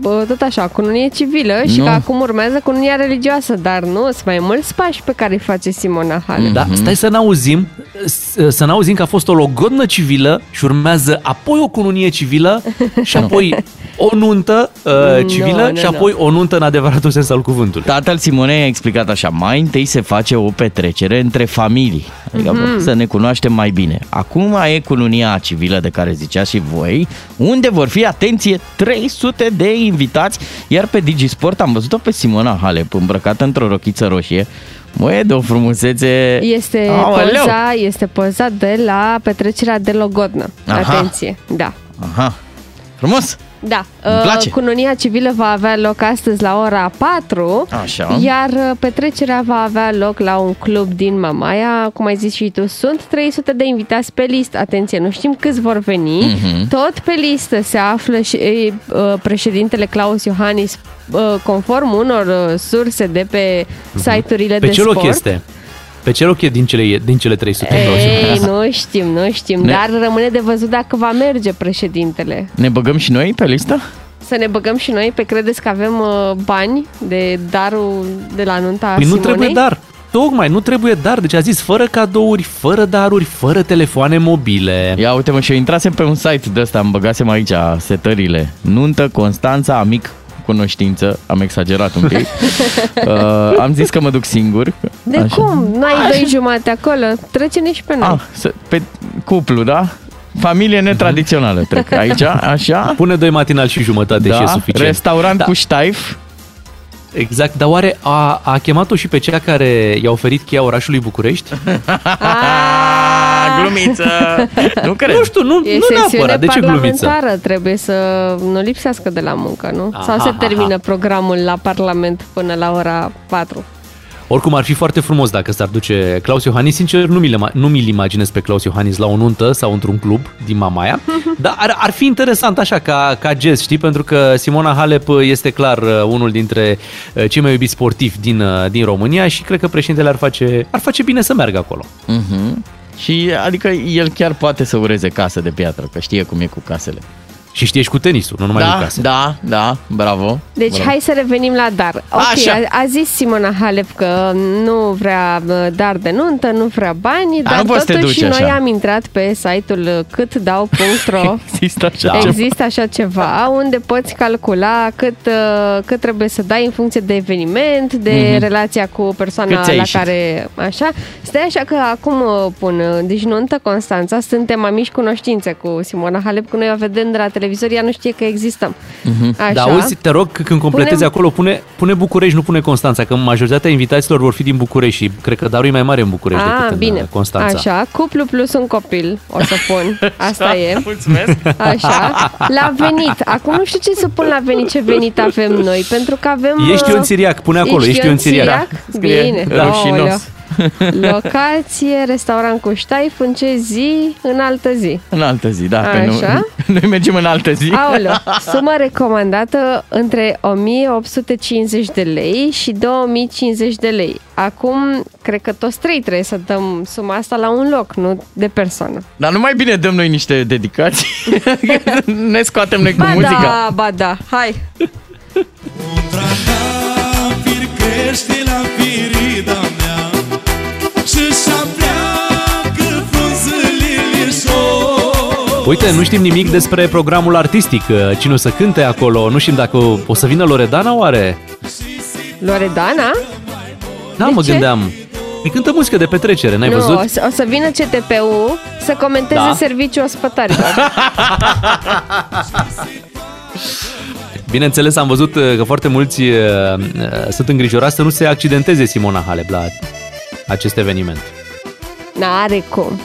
bă, tot așa, cununie civilă și Nu. că acum urmează cununia religioasă, dar nu, sunt mai mulți pași pe care îi face Simona Halep. Da, stai să n-auzim, s- să n-auzim că a fost o logodnă civilă și urmează apoi o cununie civilă și apoi o nuntă uh, civilă Nu, nu, și apoi o nuntă în adevăratul sens al cuvântului. Tatăl Simonei a explicat așa, mai întâi se face o petrecere între familii, adică Mhm. să ne cunoaștem mai bine. Acum e cununia civilă de care ziceați și voi, unde vor fi, atenție, 300 de invitați, iar pe Digisport am văzut-o pe Simona Halep îmbrăcată într-o rochiță roșie. Mă, e de o frumusețe... Este Aoleu! poza, este poza de la petrecerea de Logodnă. Aha. Atenție, da. Aha, frumos! Da, Îmi uh, place. cununia civilă va avea loc astăzi la ora 4, Așa. iar uh, petrecerea va avea loc la un club din Mamaia. Cum ai zis și tu, sunt 300 de invitați pe listă. Atenție, nu știm câți vor veni. Mhm. Tot pe listă se află și uh, președintele Claus Iohannis, uh, conform unor uh, surse de pe site-urile Mhm. Pe de ce loc sport. este? Pe ce loc e din cele, din cele 300? Ei, nu știm, nu știm, Ne- dar rămâne de văzut dacă va merge președintele. Ne băgăm și noi pe listă? Să ne băgăm și noi, pe credeți că avem uh, bani de darul de la nunta Păi nu Simonei? trebuie dar. Tocmai, nu trebuie dar. Deci a zis fără cadouri, fără daruri, fără telefoane mobile. Ia uite mă, și eu intrasem pe un site de ăsta, îmi băgasem aici setările. Nuntă, Constanța, amic, cunoștință, am exagerat un pic. uh, am zis că mă duc singur. De cum? Nu ai doi jumate acolo? Trece-ne și pe noi. Ah, să, pe cuplu, da? Familie netradițională trec aici, așa. Pune doi matinal și jumătate da, și e suficient. Restaurant da. cu ștaif. Exact, dar oare a, a chemat-o și pe cea care i-a oferit cheia orașului București? Ah, glumiță! Nu cred. Nu știu, nu, E nu sesiune neapărat. De ce glumiță? parlamentară, trebuie să nu lipsească de la muncă, nu? Aha, Sau se aha. termină programul la Parlament până la ora 4? Oricum ar fi foarte frumos dacă s-ar duce Claus Iohannis. Sincer, nu mi-l, nu mi-l imaginez pe Claus Iohannis la o nuntă sau într-un club din Mamaia. Dar ar, ar fi interesant așa ca, ca gest, știi? Pentru că Simona Halep este clar uh, unul dintre uh, cei mai iubiți sportivi din, uh, din România și cred că președintele ar face, ar face bine să meargă acolo. Mhm. Și adică el chiar poate să ureze casă de piatră, că știe cum e cu casele. Și știi și cu tenisul, nu numai da, cu case. Da, da, bravo. Deci bravo. hai să revenim la dar. Ok, Așa. a, a zis Simona Halep că nu vrea uh, dar de nuntă, nu vrea bani, Dar dar nu poți să te totuși duci noi așa. am intrat pe site-ul uh, câtdau.ro Există așa Da. ceva. Există așa ceva unde poți calcula cât, uh, cât trebuie să dai în funcție de eveniment, de Mhm. relația cu persoana Cât ți-ai la ieșit? care... Așa. Stai așa că acum uh, pun, uh, deci nuntă Constanța, suntem amici cunoștințe cu Simona Halep, că noi o vedem de la televizor, ea nu știe că existăm. Așa. Da, auzi, te rog, când completezi Punem- acolo, pune, pune București, nu pune Constanța, că majoritatea invitaților vor fi din București și cred că darul e mai mare în București Ah, decât în bine. uh, Constanța. Așa, cuplu plus un copil, o să pun. Asta e. Mulțumesc. Așa. La venit. Acum nu știu ce să pun la venit, ce venit avem noi, pentru că avem... Ești uh, Ion Siriac, pune acolo, ești Ion Siriac. Scrie Bine. rușinos. Aoleu. Locație, restaurant cu ștaif, în ce zi? În altă zi. În altă zi, da. Că nu, Așa. noi mergem în altă zi. Aoleu, sumă recomandată între 1850 de lei și 2050 de lei. Acum, cred că toți trei trebuie să dăm suma asta la un loc, nu de persoană. Dar nu mai bine dăm noi niște dedicații? ne scoatem noi cu Ba muzica. da, ba da, hai! crește la firida Uite, nu știm nimic despre programul artistic, uh, cine o să cânte acolo, nu știm dacă o, o să vină Loredana oare? Loredana? Da, De mă ce? gândeam. Îi cântă muzică de petrecere, n-ai nu, văzut? O să, o să vină CTP-ul să comenteze Da. serviciul ospătarilor. Bineînțeles, am văzut uh, că foarte mulți uh, uh, sunt îngrijorați să nu se accidenteze Simona Halep la acest eveniment. N-are cum.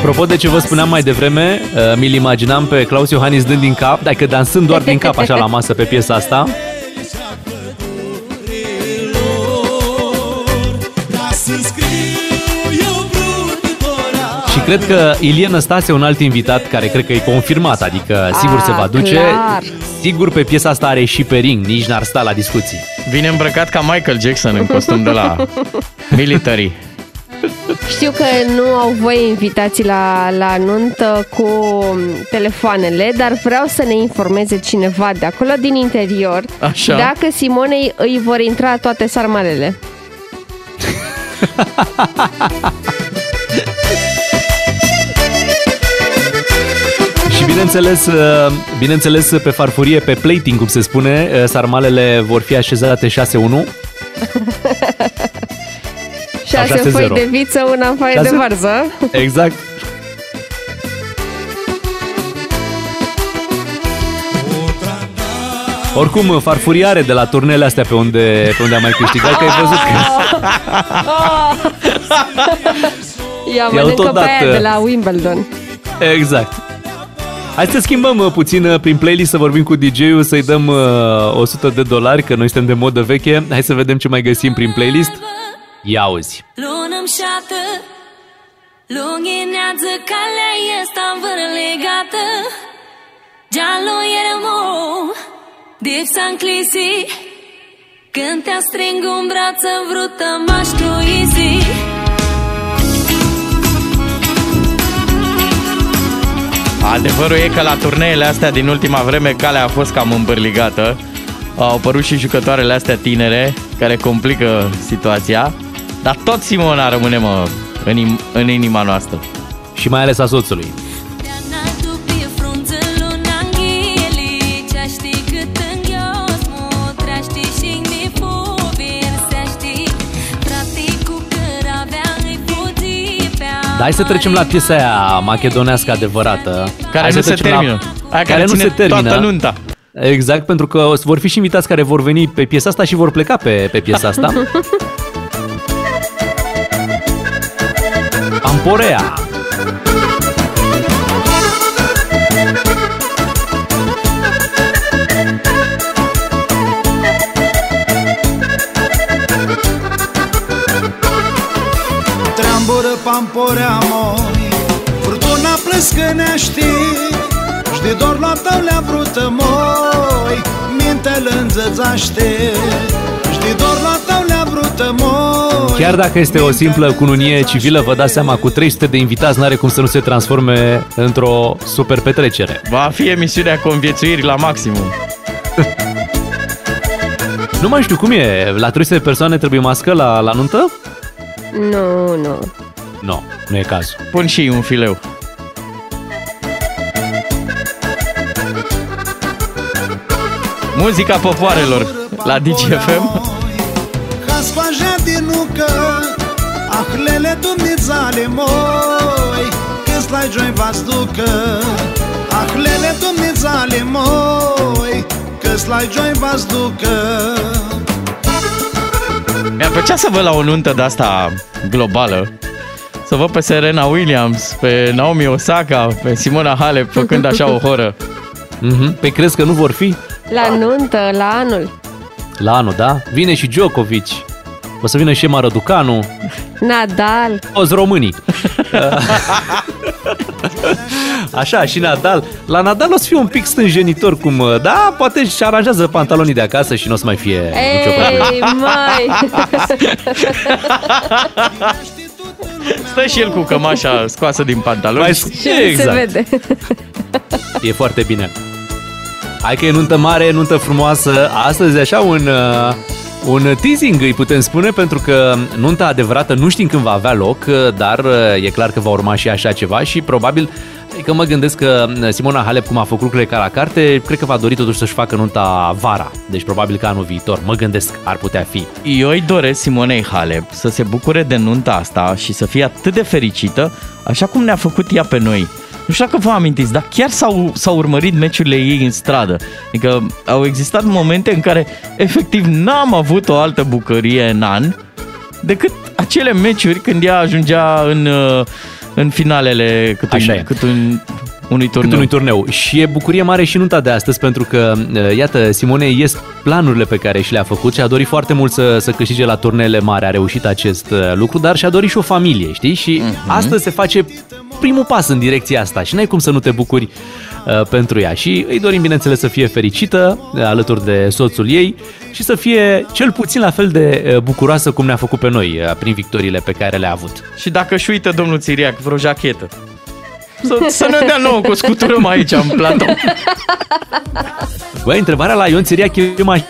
Apropo de ce vă spuneam mai devreme, uh, mi-l imaginam pe Claus Iohannis dând din cap, dacă dansând doar din cap așa la masă pe piesa asta. Ca să scriu eu vrut doar al Și cred că Ilie Năstase, un alt invitat care cred că e confirmat, adică sigur Ah, se va duce. clar. Sigur pe piesa asta are și pe ring, nici n-ar sta la discuții. Vine îmbrăcat ca Michael Jackson în costum de la military. Știu că nu au voie invitații la, la nuntă cu telefoanele, dar vreau să ne informeze cineva de acolo din interior Așa. dacă Simonei îi vor intra toate sarmalele. Și bineînțeles, uh, bineînțeles pe farfurie, pe plating, cum se spune, uh, sarmalele vor fi așezate 6-1. Șase Sau 6-0. foi de viță, una în foaie de Șase- varză. Exact. Oricum, farfuriare de la turnele astea pe unde, pe unde am mai câștigat, că ai văzut că... Ia I-au mănâncă tot pe aia dat, de uh, la Wimbledon. Exact. Hai să schimbăm uh, puțin uh, prin playlist, să vorbim cu DJ-ul, să-i dăm uh, 100 de dolari, că noi suntem de modă veche. Hai să vedem ce mai găsim prin playlist. Ia auzi. Lunăm șată Lunghinează calea este învârlegată Giallo ermo Dipsa înclisi Când te string un braț Vrută m-aș tu easy Adevărul e că la turneele astea din ultima vreme calea a fost cam îmbărligată. Au apărut și jucătoarele astea tinere care complică situația. Dar tot Simona rămâne, mă, în, im- în inima noastră. Și mai ales a soțului. Pe frunzălu n-angheli Ce știi cât înghios Mu treaști și mi fuvir Se știi Frate cu căravea Îi fuzi pe Dar hai să trecem la piesa aia macedonească adevărată. Care Hai nu să se trecem termină. Aia care ține toată nunta. Exact, pentru că o să vor fi și invitați care vor veni pe piesa asta și vor pleca pe, pe piesa asta. Pamporea. Treambură pamporea moi Furtuna plăscănește Și de dor la tăulea brută moi Mintele înzățaște Și de dor la tăulea brută moi Chiar dacă este o simplă cununie civilă, vă dați seama, cu 300 de invitați n-are cum să nu se transforme într-o super petrecere. Va fi emisiunea conviețuirii la maximum. Nu mai știu cum e, la 300 de persoane trebuie mască la, la nuntă? Nu, nu. Nu, nu e cazul. Pun și un fileu. Muzica popoarelor la DGFM. Ca spajea din nucă Ahlele dumnițale moi Câți la joi v-ați ducă Ahlele dumnițale moi Câți la joi v-ați ducă Mi-ar plăcea să văd la o nuntă de asta globală Să văd pe Serena Williams, pe Naomi Osaka, pe Simona Halep făcând așa o horă Mm-hmm. Pe crezi că nu vor fi? La nuntă, la anul. La anul, da? Vine și Djokovic. O să vină și Emma Răducanu. Nadal. Toți românii. Așa, și Nadal. La Nadal o să fie un pic stânjenitor, cum... Da, poate și aranjează pantalonii de acasă și nu o să mai fie nicio problemă. Ei, mai! Stă și el cu cămașa scoasă din pantaloni Mai- Și nu se Exact. vede. E foarte bine. Hai că e nuntă mare, nuntă frumoasă. Astăzi așa un, uh, un teasing îi putem spune pentru că nunta adevărată nu știm când va avea loc, uh, dar uh, e clar că va urma și așa ceva și probabil Adică mă gândesc că Simona Halep, cum a făcut lucrurile ca la carte, cred că va dori totuși să-și facă nunta vara. Deci probabil că anul viitor. Mă gândesc, ar putea fi. Eu îi doresc Simonei Halep să se bucure de nunta asta și să fie atât de fericită, așa cum ne-a făcut ea pe noi. Nu știu dacă vă amintiți, dar chiar s-au, s-au urmărit meciurile ei în stradă. Adică au existat momente în care efectiv n-am avut o altă bucărie în an decât acele meciuri când ea ajungea în, uh, în finalele cât Așa un, e. cât un, unui turneu. Cât unui turneu. Și e bucurie mare și nunta de astăzi pentru că, uh, iată, Simone ies planurile pe care și le-a făcut și a dorit foarte mult să, să câștige la turneele mari. A reușit acest uh, lucru, dar și-a dorit și o familie, știi? Și Mhm. astăzi se face primul pas în direcția asta și n-ai cum să nu te bucuri uh, pentru ea. Și îi dorim, bineînțeles, să fie fericită uh, alături de soțul ei și să fie cel puțin la fel de uh, bucuroasă cum ne-a făcut pe noi uh, prin victoriile pe care le-a avut. Și dacă își uită domnul Țiriac vreo jachetă, să, să ne dea nouă, că o scuturăm aici în platou. Băi, întrebarea la Ion Țiriac e mai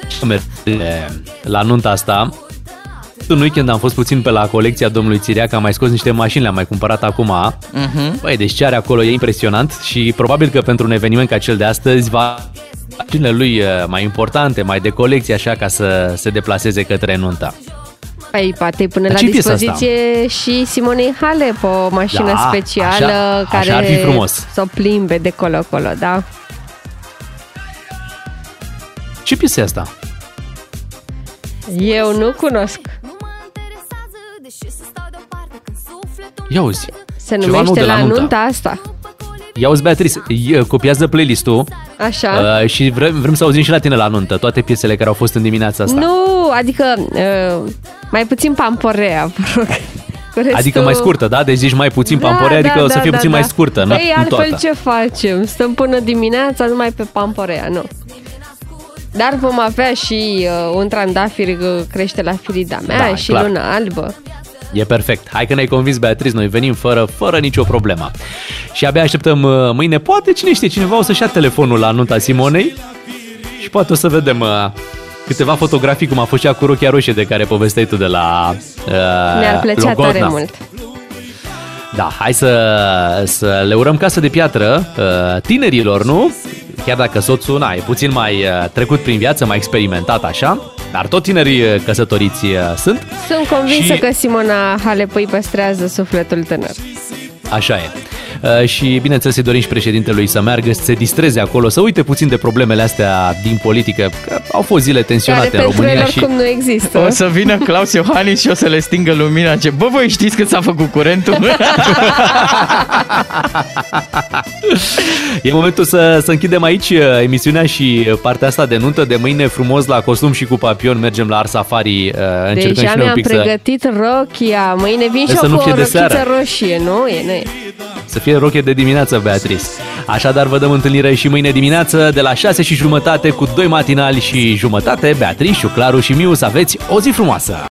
la nunta asta. În weekend am fost puțin pe la colecția domnului Țiriac, am mai scos niște mașini, le-am mai cumpărat acum. Mhm. Băi, deci ce are acolo e impresionant și probabil că pentru un eveniment ca cel de astăzi va mașinile lui uh, mai importante, mai de colecție, așa ca să se deplaseze către nunta. Păi, poate pune Dar la ce-i piesa dispoziție și Simonei Hale pe o mașină Da, specială așa- care așa ar fi frumos. să o plimbe de colo-colo, da? Ce piesă e asta? Eu nu cunosc. Ia uzi. Se Ceva nou numește de la la, nuntă. nunta asta. Ia uzi, Beatrice, e- copiază playlist-ul Așa. uh, și vrem, vrem să auzim și la tine la nuntă toate piesele care au fost în dimineața asta. Nu, adică uh, mai puțin pamporea, vă rog. Cu restul- Adică mai scurtă, da? Deci zici mai puțin Da, pamporea, adică da, o să da, fie da, puțin da. mai scurtă, nu, Păi nu altfel toată. ce facem? Stăm până dimineața numai pe pamporea, nu. Dar vom avea și uh, un trandafir uh, crește la firida mea Da, și clar. luna albă. E perfect. Hai că ne-ai convins, Beatriz, noi venim fără, fără nicio problemă. Și abia așteptăm uh, mâine, poate, cine știe, cineva o să-și ia telefonul la nunta Simonei și poate o să vedem uh, câteva fotografii, cum a fost cea cu rochia roșie de care povesteai tu de la uh, Ne-ar plăcea Logodna. tare mult. Da, hai să, să le urăm casă de piatră uh, tinerilor, nu? Chiar dacă soțul, na, e puțin mai uh, trecut prin viață, mai experimentat așa, dar tot tinerii uh, căsătoriți uh, sunt. Sunt convinsă Și- că Simona Halep îi păstrează sufletul tânăr. Așa e. Uh, Și bineînțeles îi dorim și președintelui să meargă, să se distreze acolo, să uite puțin de problemele astea din politică, că au fost zile tensionate Care în pentru România el și... oricum nu există. O să vină Claus Iohannis și o să le stingă lumina. Ce, bă, voi știți cât s-a făcut curentul? E momentul să, să închidem aici uh, emisiunea și uh, partea asta de nuntă de mâine frumos la costum și cu papion mergem la Art Safari, uh, încercăm Deja și noi un mi-am pic să, pregătit rochia. Mâine vin și Să eu nu cu fie o de rochiță seară. roșie, nu? E, nu e. să fie roche de dimineață, Beatrice. Așadar, vă dăm întâlnire și mâine dimineață de la 6 și jumătate cu doi matinali și jumătate. Beatrice, Claru și Miu, să aveți o zi frumoasă!